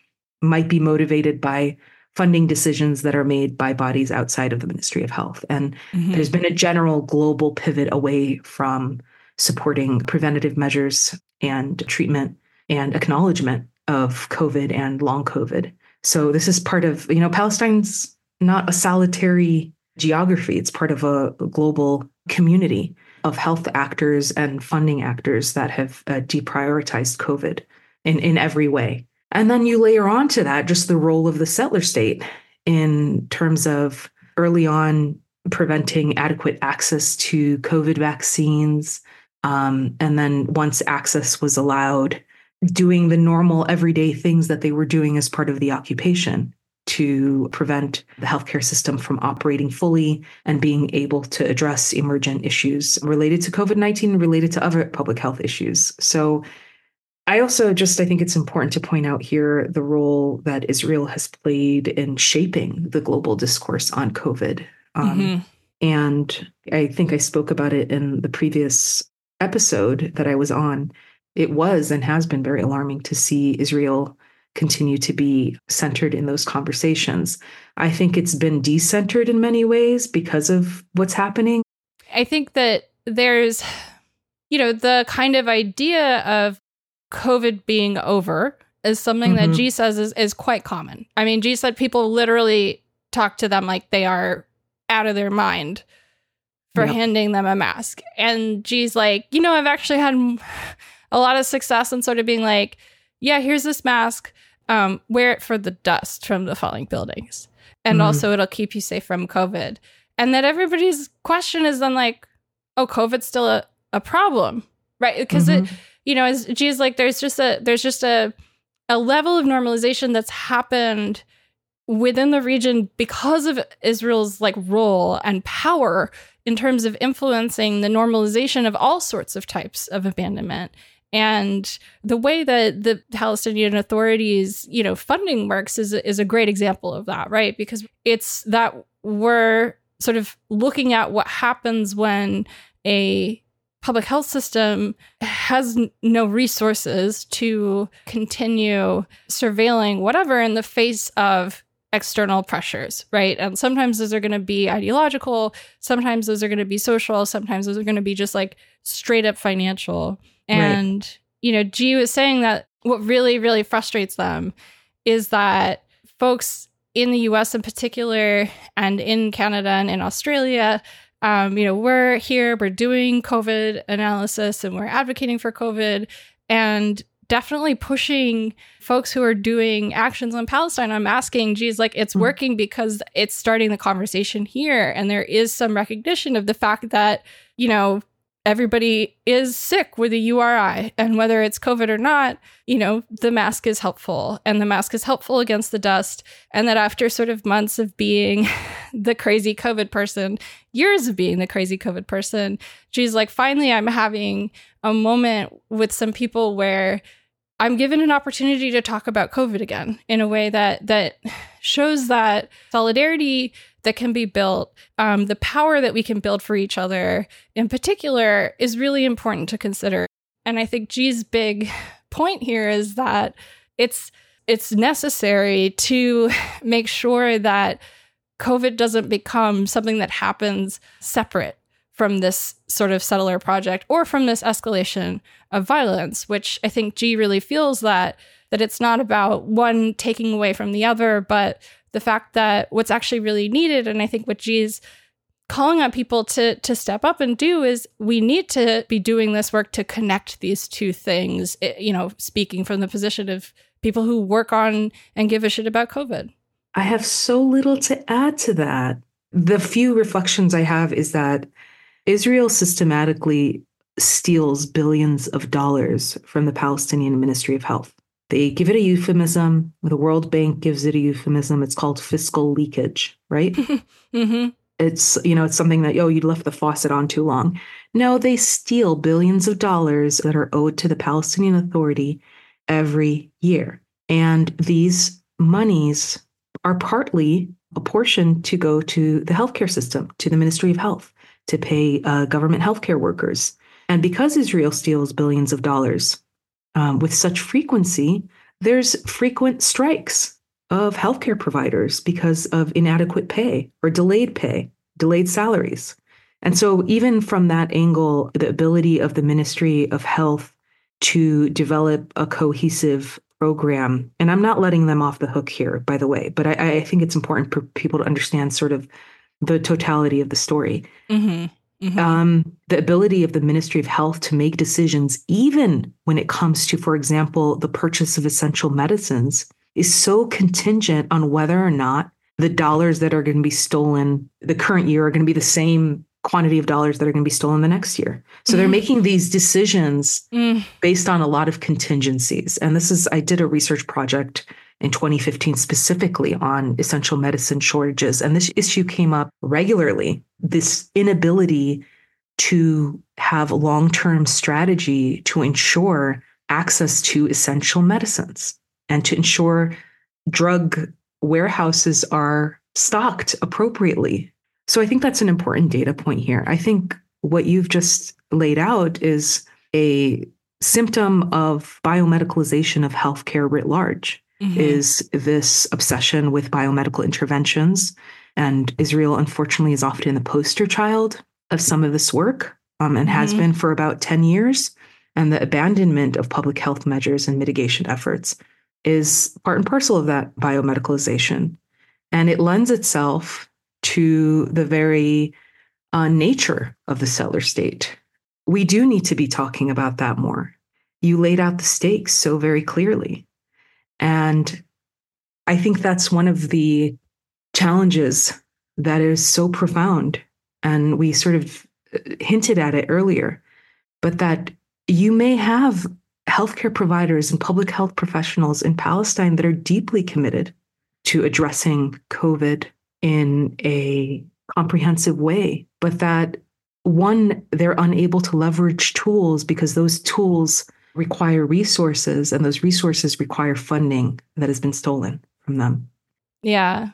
might be motivated by funding decisions that are made by bodies outside of the Ministry of Health. And mm-hmm. there's been a general global pivot away from supporting preventative measures and treatment and acknowledgement of COVID and long COVID. So this is part of, you know, Palestine's not a solitary geography, it's part of a global community of health actors and funding actors that have uh, deprioritized COVID in, in every way. And then you layer onto that just the role of the settler state in terms of early on preventing adequate access to COVID vaccines. Um, and then once access was allowed, doing the normal everyday things that they were doing as part of the occupation to prevent the healthcare system from operating fully and being able to address emergent issues related to COVID 19, related to other public health issues. So I also just I think it's important to point out here the role that Israel has played in shaping the global discourse on COVID. Um, mm-hmm. And I think I spoke about it in the previous episode that I was on. It was and has been very alarming to see Israel continue to be centered in those conversations. I think it's been decentered in many ways because of what's happening. I think that there's, you know, the kind of idea of COVID being over is something mm-hmm. that G says is, is quite common. I mean, G said people literally talk to them like they are out of their mind for yep. handing them a mask. And G's like, you know, I've actually had a lot of success in sort of being like, yeah, here's this mask. Um, wear it for the dust from the falling buildings. And mm. also it'll keep you safe from COVID. And that everybody's question is then like, oh, COVID's still a, a problem. Right. Because mm-hmm. it, you know, as G's like, there's just a there's just a a level of normalization that's happened within the region because of Israel's like role and power in terms of influencing the normalization of all sorts of types of abandonment and the way that the Palestinian authorities, you know, funding works is is a great example of that, right? Because it's that we're sort of looking at what happens when a public health system has n- no resources to continue surveilling whatever in the face of external pressures, right? And sometimes those are going to be ideological, sometimes those are going to be social, sometimes those are going to be just like straight up financial. And, right. you know, G was saying that what really, really frustrates them is that folks in the US in particular and in Canada and in Australia, um, you know, we're here, we're doing COVID analysis and we're advocating for COVID. And definitely pushing folks who are doing actions on Palestine. I'm asking, geez, like it's mm-hmm. working because it's starting the conversation here. And there is some recognition of the fact that, you know, everybody is sick with a URI. And whether it's COVID or not, you know, the mask is helpful and the mask is helpful against the dust. And that after sort of months of being the crazy COVID person, years of being the crazy COVID person, she's like, finally, I'm having a moment with some people where I'm given an opportunity to talk about COVID again in a way that that shows that solidarity that can be built, um, the power that we can build for each other, in particular, is really important to consider. And I think G's big point here is that it's it's necessary to make sure that COVID doesn't become something that happens separate from this sort of settler project or from this escalation of violence, which I think G really feels that that it's not about one taking away from the other, but the fact that what's actually really needed, and I think what G is calling on people to to step up and do is we need to be doing this work to connect these two things. It, you know, speaking from the position of people who work on and give a shit about COVID. I have so little to add to that. The few reflections I have is that Israel systematically steals billions of dollars from the Palestinian Ministry of Health. They give it a euphemism. The World Bank gives it a euphemism. It's called fiscal leakage, right? mm-hmm. It's you know it's something that oh you left the faucet on too long. No, they steal billions of dollars that are owed to the Palestinian Authority every year, and these monies are partly apportioned to go to the healthcare system, to the Ministry of Health to pay uh, government healthcare workers. And because Israel steals billions of dollars um, with such frequency, there's frequent strikes of healthcare providers because of inadequate pay or delayed pay, delayed salaries. And so, even from that angle, the ability of the Ministry of Health to develop a cohesive program, and I'm not letting them off the hook here, by the way, but I, I think it's important for people to understand sort of the totality of the story. Mm-hmm. Mm-hmm. Um, the ability of the Ministry of Health to make decisions, even when it comes to, for example, the purchase of essential medicines, is so contingent on whether or not the dollars that are going to be stolen the current year are going to be the same quantity of dollars that are going to be stolen the next year. So they're mm-hmm. making these decisions mm. based on a lot of contingencies. And this is, I did a research project in 2015 specifically on essential medicine shortages. And this issue came up regularly this inability to have long term strategy to ensure access to essential medicines and to ensure drug warehouses are stocked appropriately. So I think that's an important data point here. I think what you've just laid out is a symptom of biomedicalization of healthcare writ large mm-hmm. is this obsession with biomedical interventions. And Israel, unfortunately, is often the poster child of some of this work um, and has mm-hmm. been for about 10 years. and the abandonment of public health measures and mitigation efforts is part and parcel of that biomedicalization. And it lends itself to the very uh, nature of the settler state. We do need to be talking about that more. You laid out the stakes so very clearly. And I think that's one of the challenges that is so profound. And we sort of uh, hinted at it earlier, but that you may have healthcare providers and public health professionals in Palestine that are deeply committed to addressing COVID in a comprehensive way, but that one, they're unable to leverage tools because those tools require resources and those resources require funding that has been stolen from them. Yeah.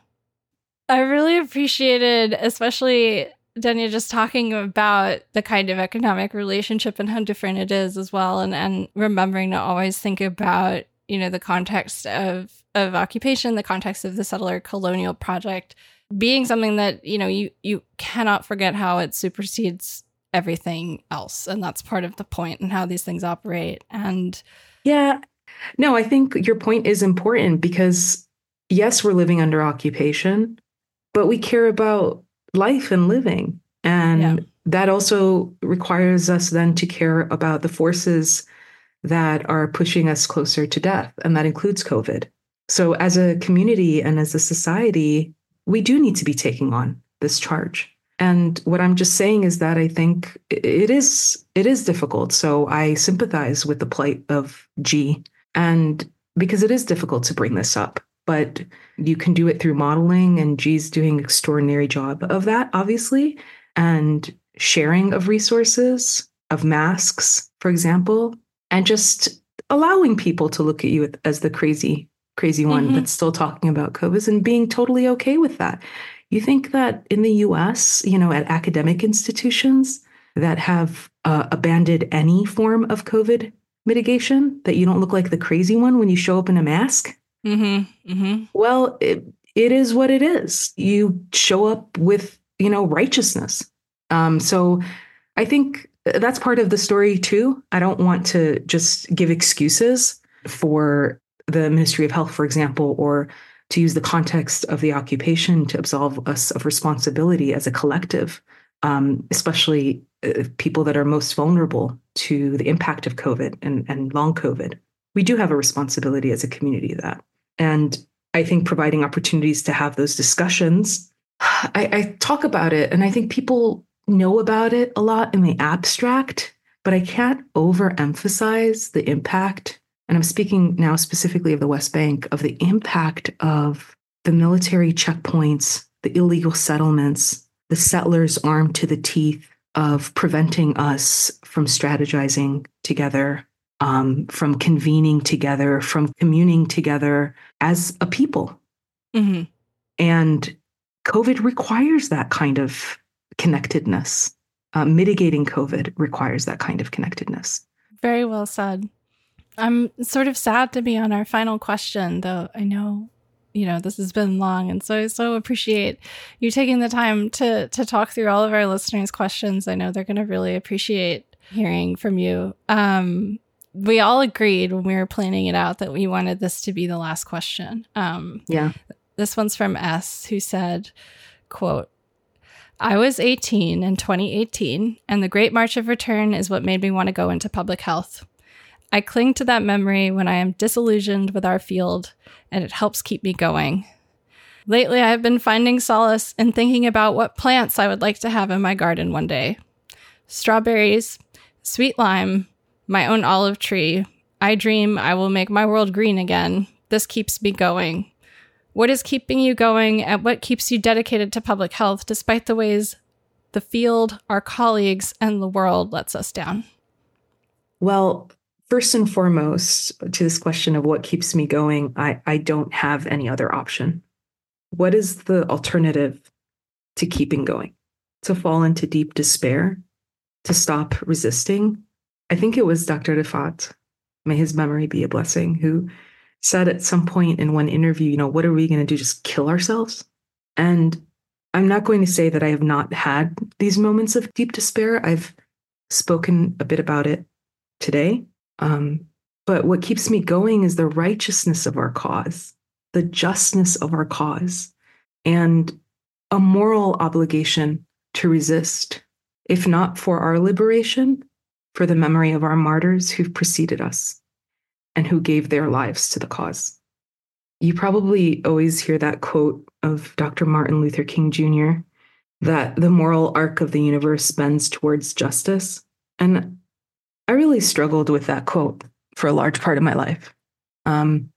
I really appreciated, especially Danya, just talking about the kind of economic relationship and how different it is as well, and and remembering to always think about you know the context of of occupation, the context of the settler colonial project being something that you know you you cannot forget how it supersedes everything else, and that's part of the point and how these things operate. And yeah, no, I think your point is important because yes, we're living under occupation, but we care about life and living. And yeah. that also requires us then to care about the forces that are pushing us closer to death. And that includes COVID. So, as a community and as a society, we do need to be taking on this charge. And what I'm just saying is that I think it is it is difficult. So I sympathize with the plight of G and because it is difficult to bring this up but you can do it through modeling and G's doing extraordinary job of that obviously and sharing of resources of masks for example and just allowing people to look at you as the crazy crazy one mm-hmm. that's still talking about covid and being totally okay with that you think that in the US you know at academic institutions that have uh, abandoned any form of covid mitigation that you don't look like the crazy one when you show up in a mask Mm-hmm. Mm-hmm. Well, it, it is what it is. You show up with, you know, righteousness. Um, so I think that's part of the story too. I don't want to just give excuses for the Ministry of Health, for example, or to use the context of the occupation to absolve us of responsibility as a collective, um, especially uh, people that are most vulnerable to the impact of COVID and, and long COVID. We do have a responsibility as a community that. And I think providing opportunities to have those discussions, I, I talk about it and I think people know about it a lot in the abstract, but I can't overemphasize the impact. And I'm speaking now specifically of the West Bank, of the impact of the military checkpoints, the illegal settlements, the settlers armed to the teeth of preventing us from strategizing together um, from convening together, from communing together as a people. Mm-hmm. And COVID requires that kind of connectedness. Uh, mitigating COVID requires that kind of connectedness. Very well said. I'm sort of sad to be on our final question, though I know, you know, this has been long, and so I so appreciate you taking the time to to talk through all of our listeners' questions. I know they're going to really appreciate hearing from you. Um, we all agreed when we were planning it out that we wanted this to be the last question. Um, yeah. This one's from S, who said, "quote I was 18 in 2018, and the Great March of Return is what made me want to go into public health. I cling to that memory when I am disillusioned with our field, and it helps keep me going. Lately, I have been finding solace in thinking about what plants I would like to have in my garden one day strawberries, sweet lime, my own olive tree. I dream I will make my world green again. This keeps me going. What is keeping you going and what keeps you dedicated to public health despite the ways the field, our colleagues, and the world lets us down? Well, first and foremost, to this question of what keeps me going, I, I don't have any other option. What is the alternative to keeping going? To fall into deep despair? To stop resisting? I think it was Dr. Refaat may his memory be a blessing, who said at some point in one interview, you know, what are we going to do? Just kill ourselves? And I'm not going to say that I have not had these moments of deep despair. I've spoken a bit about it today. Um, but what keeps me going is the righteousness of our cause, the justness of our cause, and a moral obligation to resist, if not for our liberation, for the memory of our martyrs who've preceded us and who gave their lives to the cause. You probably always hear that quote of Dr. Martin Luther King Jr. that the moral arc of the universe bends towards justice. And I really struggled with that quote for a large part of my life. Um,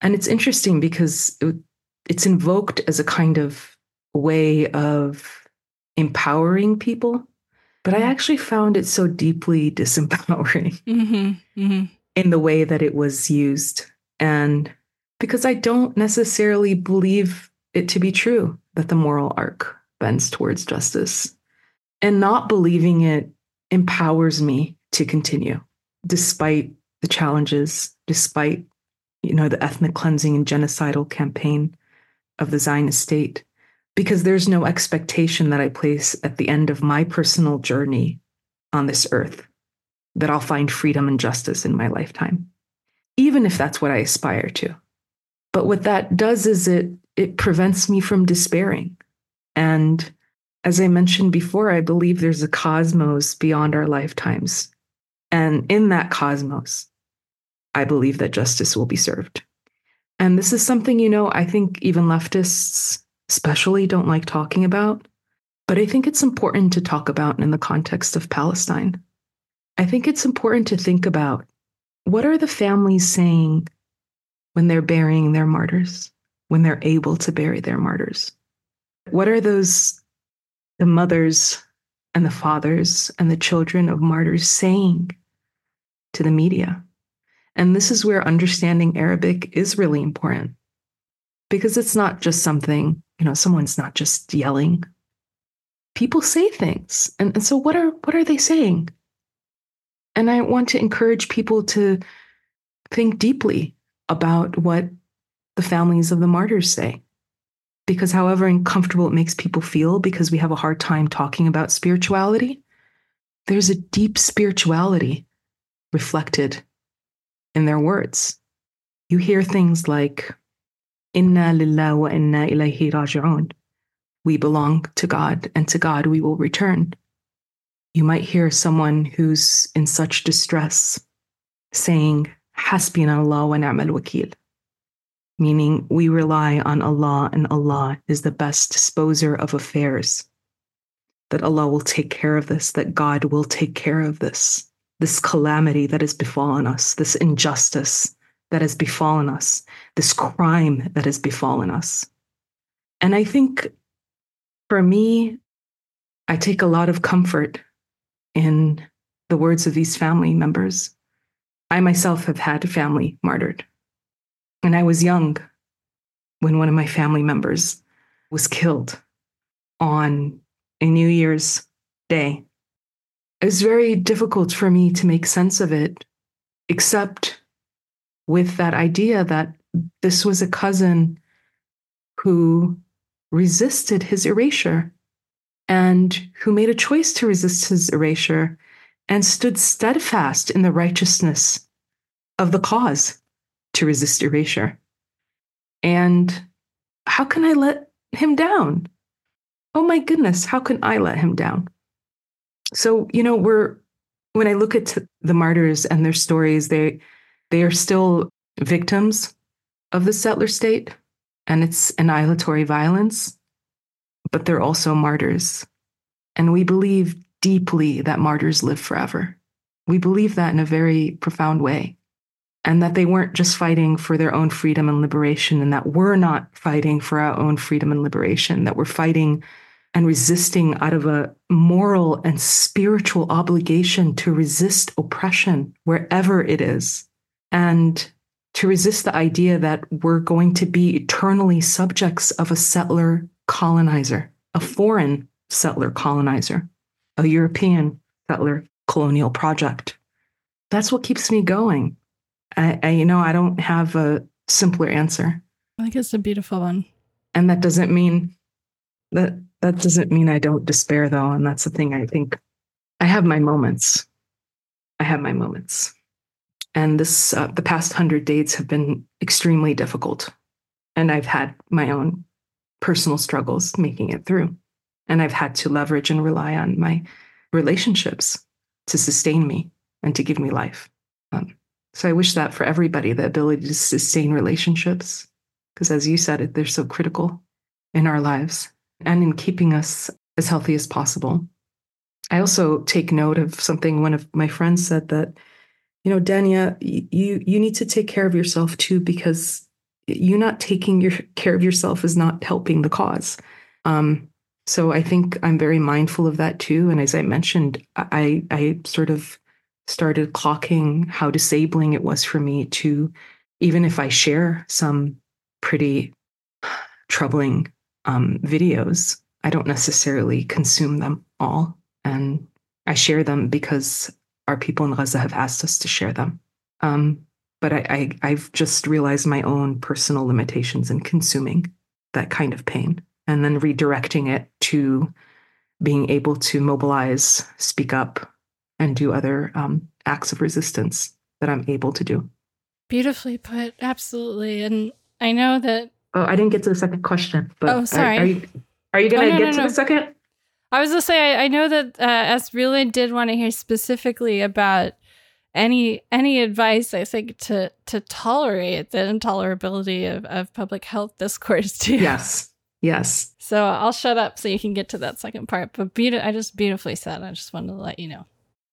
and it's interesting because it, it's invoked as a kind of way of empowering people, but I actually found it so deeply disempowering mm-hmm, mm-hmm. in the way that it was used. And because I don't necessarily believe it to be true that the moral arc bends towards justice. And not believing it empowers me to continue despite the challenges, despite you know the ethnic cleansing and genocidal campaign of the Zionist state because there's no expectation that I place at the end of my personal journey on this earth that I'll find freedom and justice in my lifetime, even if that's what I aspire to. But what that does is it it prevents me from despairing. And as I mentioned before, I believe there's a cosmos beyond our lifetimes. And in that cosmos, I believe that justice will be served. And this is something, you know, I think even leftists especially don't like talking about, but I think it's important to talk about in the context of Palestine. I think it's important to think about what are the families saying when they're burying their martyrs, when they're able to bury their martyrs? What are those, the mothers and the fathers and the children of martyrs saying to the media? And this is where understanding Arabic is really important because it's not just something, you know, someone's not just yelling. People say things. And, and so what are what are they saying? And I want to encourage people to think deeply about what the families of the martyrs say. Because however uncomfortable it makes people feel because we have a hard time talking about spirituality, there's a deep spirituality reflected in their words. You hear things like, Inna lillah wa inna ilayhi raji'un. We belong to God, and to God we will return. You might hear someone who's in such distress saying, Hasbina Allah wa ni'mal wakil, meaning we rely on Allah and Allah is the best disposer of affairs. That Allah will take care of this, that God will take care of this this calamity that has befallen us, this injustice that has befallen us, this crime that has befallen us. And I think for me, I take a lot of comfort in the words of these family members. I myself have had family martyred. And I was young when one of my family members was killed on a New Year's Day it was very difficult for me to make sense of it, except with that idea that this was a cousin who resisted his erasure and who made a choice to resist his erasure and stood steadfast in the righteousness of the cause to resist erasure. And how can I let him down? Oh my goodness, how can I let him down? So, you know, we're when I look at the martyrs and their stories, they they are still victims of the settler state and its annihilatory violence, but they're also martyrs. And we believe deeply that martyrs live forever. We believe that in a very profound way. And that they weren't just fighting for their own freedom and liberation, and that we're not fighting for our own freedom and liberation, that we're fighting and resisting out of a moral and spiritual obligation to resist oppression wherever it is, and to resist the idea that we're going to be eternally subjects of a settler colonizer, a foreign settler colonizer, a European settler colonial project. That's what keeps me going. I, I you know, I don't have a simpler answer. I think it's a beautiful one. And that doesn't mean that that doesn't mean I don't despair though. And that's the thing I think I have my moments. I have my moments. And this, uh, the past hundred days have been extremely difficult. And I've had my own personal struggles making it through. And I've had to leverage and rely on my relationships to sustain me and to give me life. Um, so I wish that for everybody, the ability to sustain relationships, because as you said, they're so critical in our lives and in keeping us as healthy as possible. I also take note of something one of my friends said that, you know, Danya, you you need to take care of yourself too because you not taking your care of yourself is not helping the cause. Um, so I think I'm very mindful of that too. And as I mentioned, I I sort of started clocking how disabling it was for me to, even if I share some pretty troubling um, videos, I don't necessarily consume them all. And I share them because our people in Gaza have asked us to share them. Um, but I, I, I've just realized my own personal limitations in consuming that kind of pain and then redirecting it to being able to mobilize, speak up, and do other um, acts of resistance that I'm able to do. Beautifully put, absolutely. And I know that. Oh, I didn't get to the second question. But oh, sorry. Are, are you, are you going to oh, no, get no, to no. the second? I was going to say, I, I, know that uh, Esbrulin did want to hear specifically about any any advice I think to to tolerate the intolerability of, of public health discourse too. Yes. Yes. So I'll shut up so you can get to that second part. But be- I just beautifully said. I just wanted to let you know.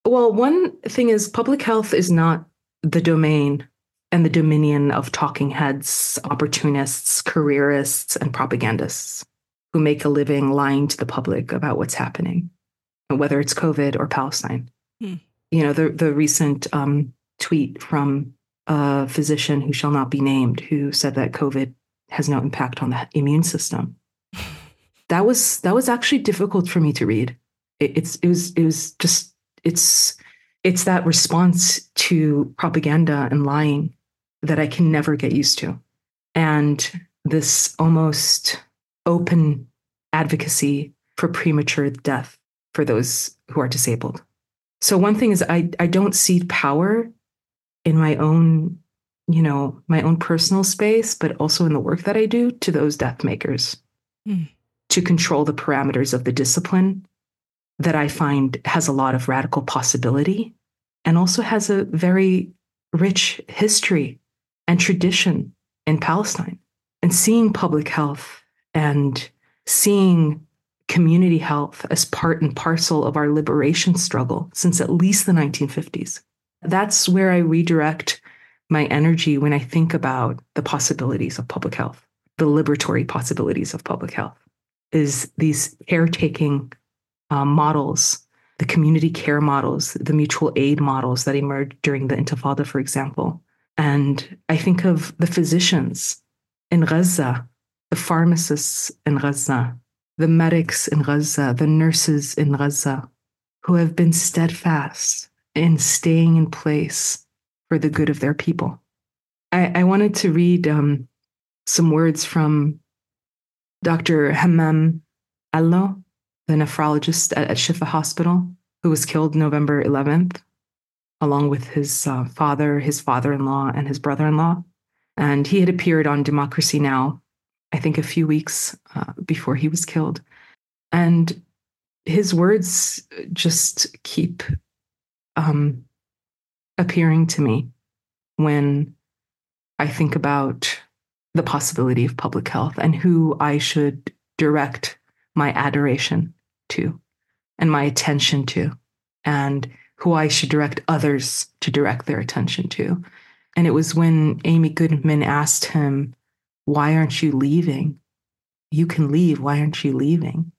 Well, one thing is public health is not the domain and the dominion of talking heads, opportunists, careerists, and propagandists who make a living lying to the public about what's happening, whether it's COVID or Palestine. Hmm you know, the the recent um, tweet from a physician who shall not be named who said that COVID has no impact on the immune system. that was that was actually difficult for me to read. It, it's it was it was just it's it's that response to propaganda and lying that I can never get used to, and this almost open advocacy for premature death for those who are disabled. So one thing is I I don't see power in my own, you know, my own personal space, but also in the work that I do to those death makers mm. to control the parameters of the discipline that I find has a lot of radical possibility and also has a very rich history and tradition in Palestine. And seeing public health and seeing community health as part and parcel of our liberation struggle since at least the 1950s. That's where I redirect my energy when I think about the possibilities of public health, the liberatory possibilities of public health, is these caretaking uh, models, the community care models, the mutual aid models that emerged during the Intifada, for example. And I think of the physicians in Gaza, the pharmacists in Gaza, the medics in Gaza, the nurses in Gaza, who have been steadfast in staying in place for the good of their people. I, I wanted to read um, some words from Dr. Hammam Allo, the nephrologist at, at Shifa Hospital, who was killed November 11th, along with his uh, father, his father in law, and his brother in law. And he had appeared on Democracy Now! I think, a few weeks uh, before he was killed. And his words just keep um, appearing to me when I think about the possibility of public health and who I should direct my adoration to and my attention to, and who I should direct others to direct their attention to. And it was when Amy Goodman asked him why aren't you leaving? You can leave. Why aren't you leaving?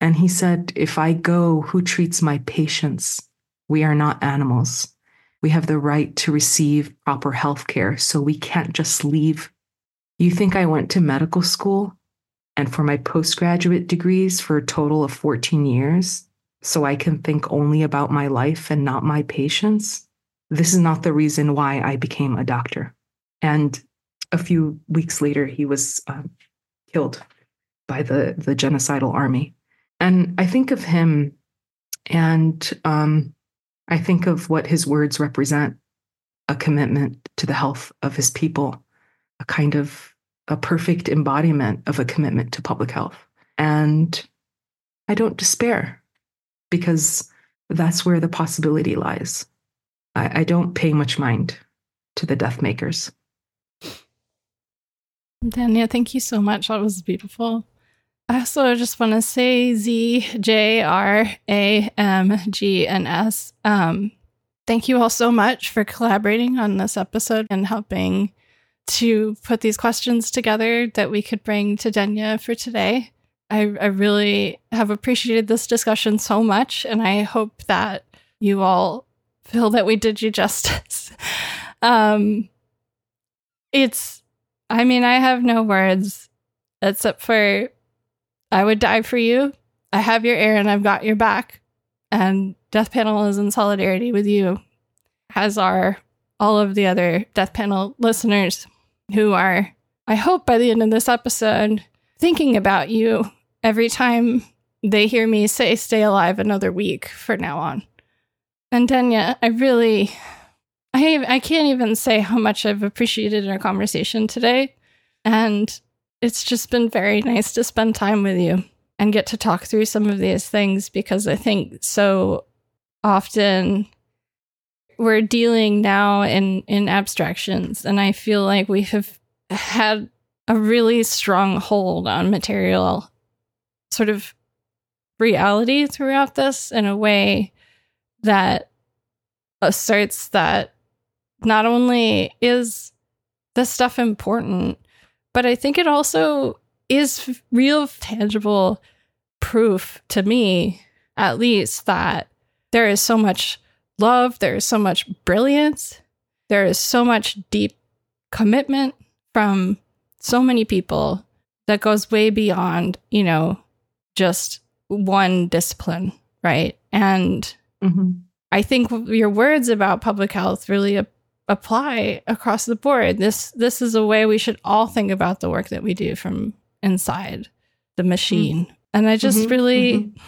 And he said, If I go, who treats my patients? We are not animals. We have the right to receive proper health care, so we can't just leave. You think I went to medical school and for my postgraduate degrees for a total of 14 years, so I can think only about my life and not my patients? This is not the reason why I became a doctor. And a few weeks later, he was uh, killed by the, the genocidal army. And I think of him and um, I think of what his words represent a commitment to the health of his people, a kind of a perfect embodiment of a commitment to public health. And I don't despair because that's where the possibility lies. I, I don't pay much mind to the death makers. Danya, thank you so much. That was beautiful. I also just want to say Z, J, R, A, M, G, and S. Um, thank you all so much for collaborating on this episode and helping to put these questions together that we could bring to Danya for today. I, I really have appreciated this discussion so much, and I hope that you all feel that we did you justice. um, it's, I mean, I have no words except for I would die for you. I have your ear and I've got your back. And Death Panel is in solidarity with you, as are all of the other Death Panel listeners who are, I hope, by the end of this episode, thinking about you every time they hear me say stay alive another week for now on. And Danya, I really I I can't even say how much I've appreciated our conversation today. And it's just been very nice to spend time with you and get to talk through some of these things because I think so often we're dealing now in in abstractions and I feel like we have had a really strong hold on material sort of reality throughout this in a way that asserts that not only is this stuff important, but I think it also is real tangible proof to me, at least, that there is so much love, there is so much brilliance, there is so much deep commitment from so many people that goes way beyond, you know, just one discipline, right? And mm-hmm. I think your words about public health really ap- apply across the board. This this is a way we should all think about the work that we do from inside the machine. Mm-hmm. And I just mm-hmm. really mm-hmm.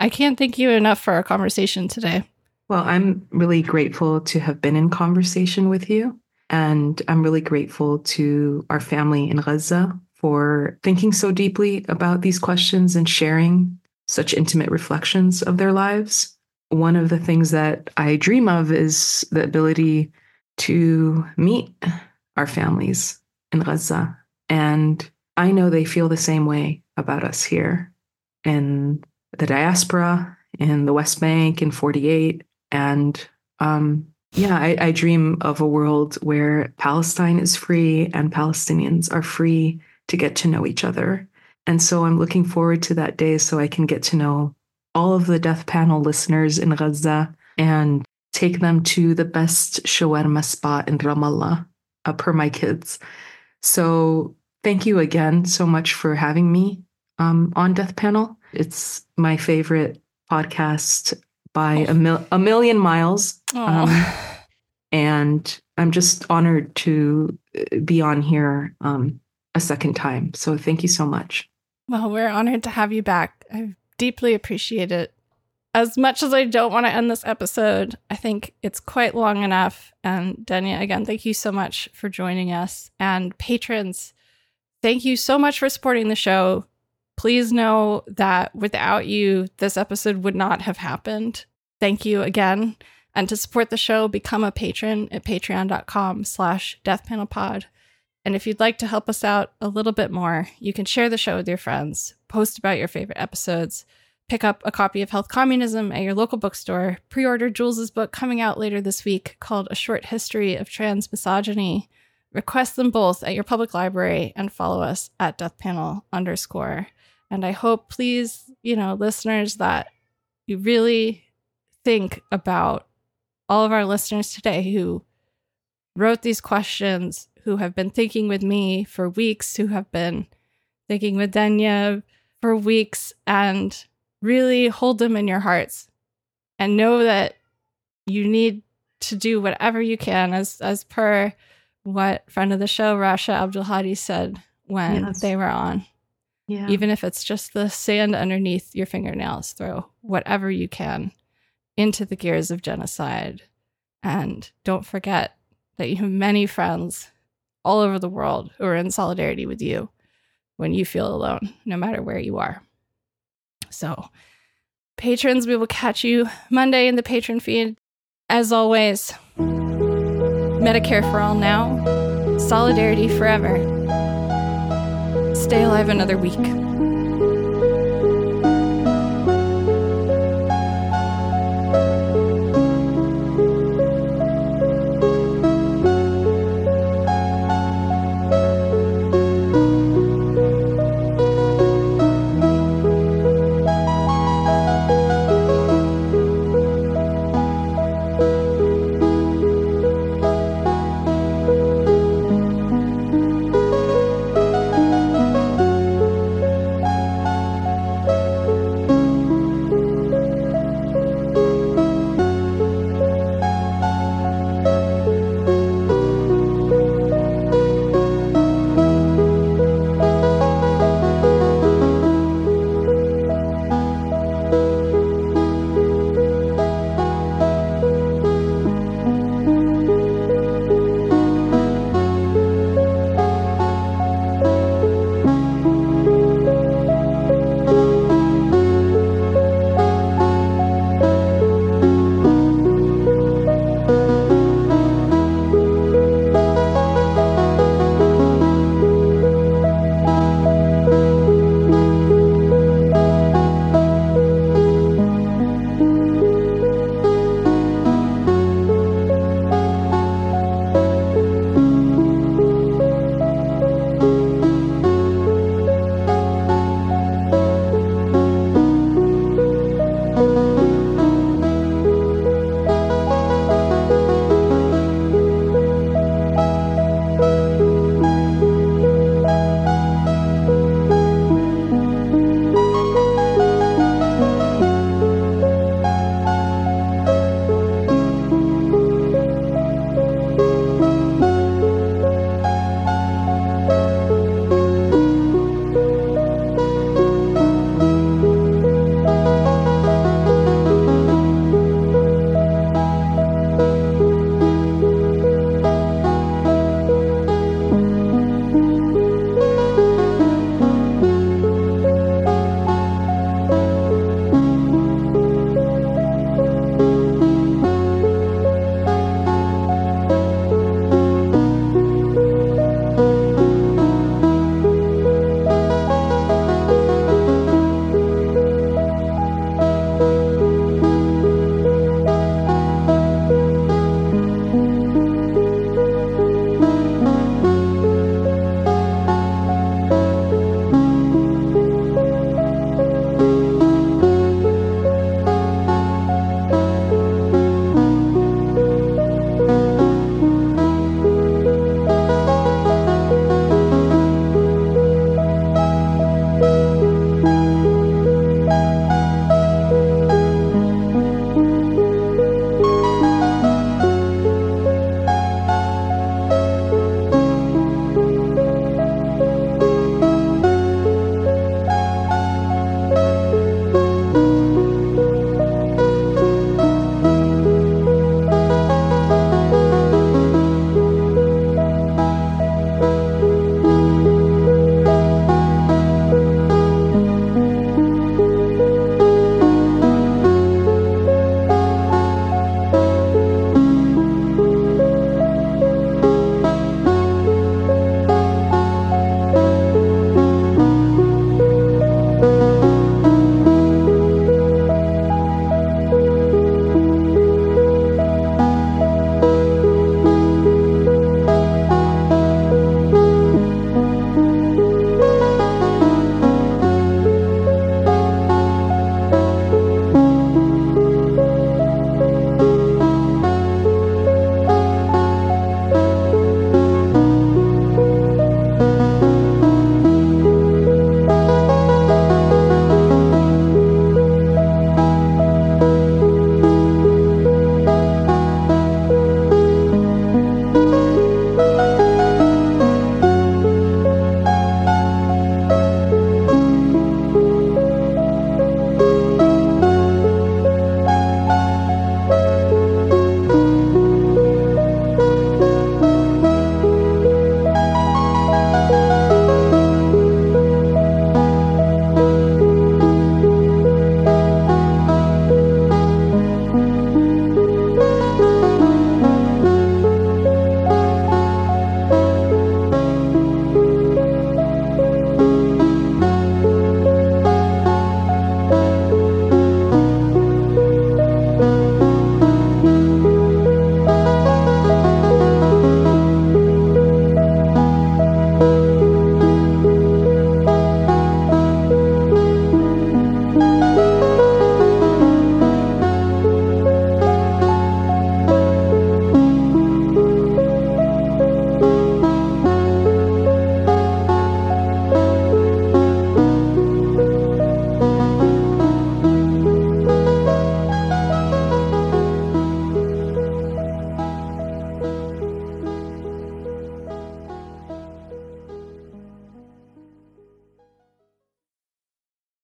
I can't thank you enough for our conversation today. Well, I'm really grateful to have been in conversation with you. And I'm really grateful to our family in Gaza for thinking so deeply about these questions and sharing such intimate reflections of their lives. One of the things that I dream of is the ability to meet our families in Gaza. And I know they feel the same way about us here in the diaspora, in the West Bank, in 48. And um, yeah, I, I dream of a world where Palestine is free and Palestinians are free to get to know each other. And so I'm looking forward to that day so I can get to know all of the Death Panel listeners in Gaza and take them to the best shawarma spot in Ramallah, uh, per my kids. So thank you again so much for having me um, on Death Panel. It's my favorite podcast by a, mil- a million miles. Um, and I'm just honored to uh, be on here um, a second time. So thank you so much. Well, we're honored to have you back. I deeply appreciate it. As much as I don't want to end this episode, I think it's quite long enough. And Danya, again, thank you so much for joining us. And patrons, thank you so much for supporting the show. Please know that without you, this episode would not have happened. Thank you again. And to support the show, become a patron at patreon.com slash deathpanelpod. And if you'd like to help us out a little bit more, you can share the show with your friends, post about your favorite episodes, pick up a copy of Health Communism at your local bookstore, pre order Jules's book coming out later this week called A Short History of Trans Misogyny. Request them both at your public library and follow us at deathpanel underscore. And I hope, please, you know, listeners, that you really think about all of our listeners today who wrote these questions who have been thinking with me for weeks, who have been thinking with Danya for weeks, and really hold them in your hearts and know that you need to do whatever you can as as per what friend of the show Rasha Abdulhadi said when yes. they were on. Yeah. Even if it's just the sand underneath your fingernails, throw whatever you can into the gears of genocide. And don't forget that you have many friends all over the world who are in solidarity with you when you feel alone, no matter where you are. So, patrons, we will catch you Monday in the patron feed. As always, Medicare for all now, solidarity forever. Stay alive another week.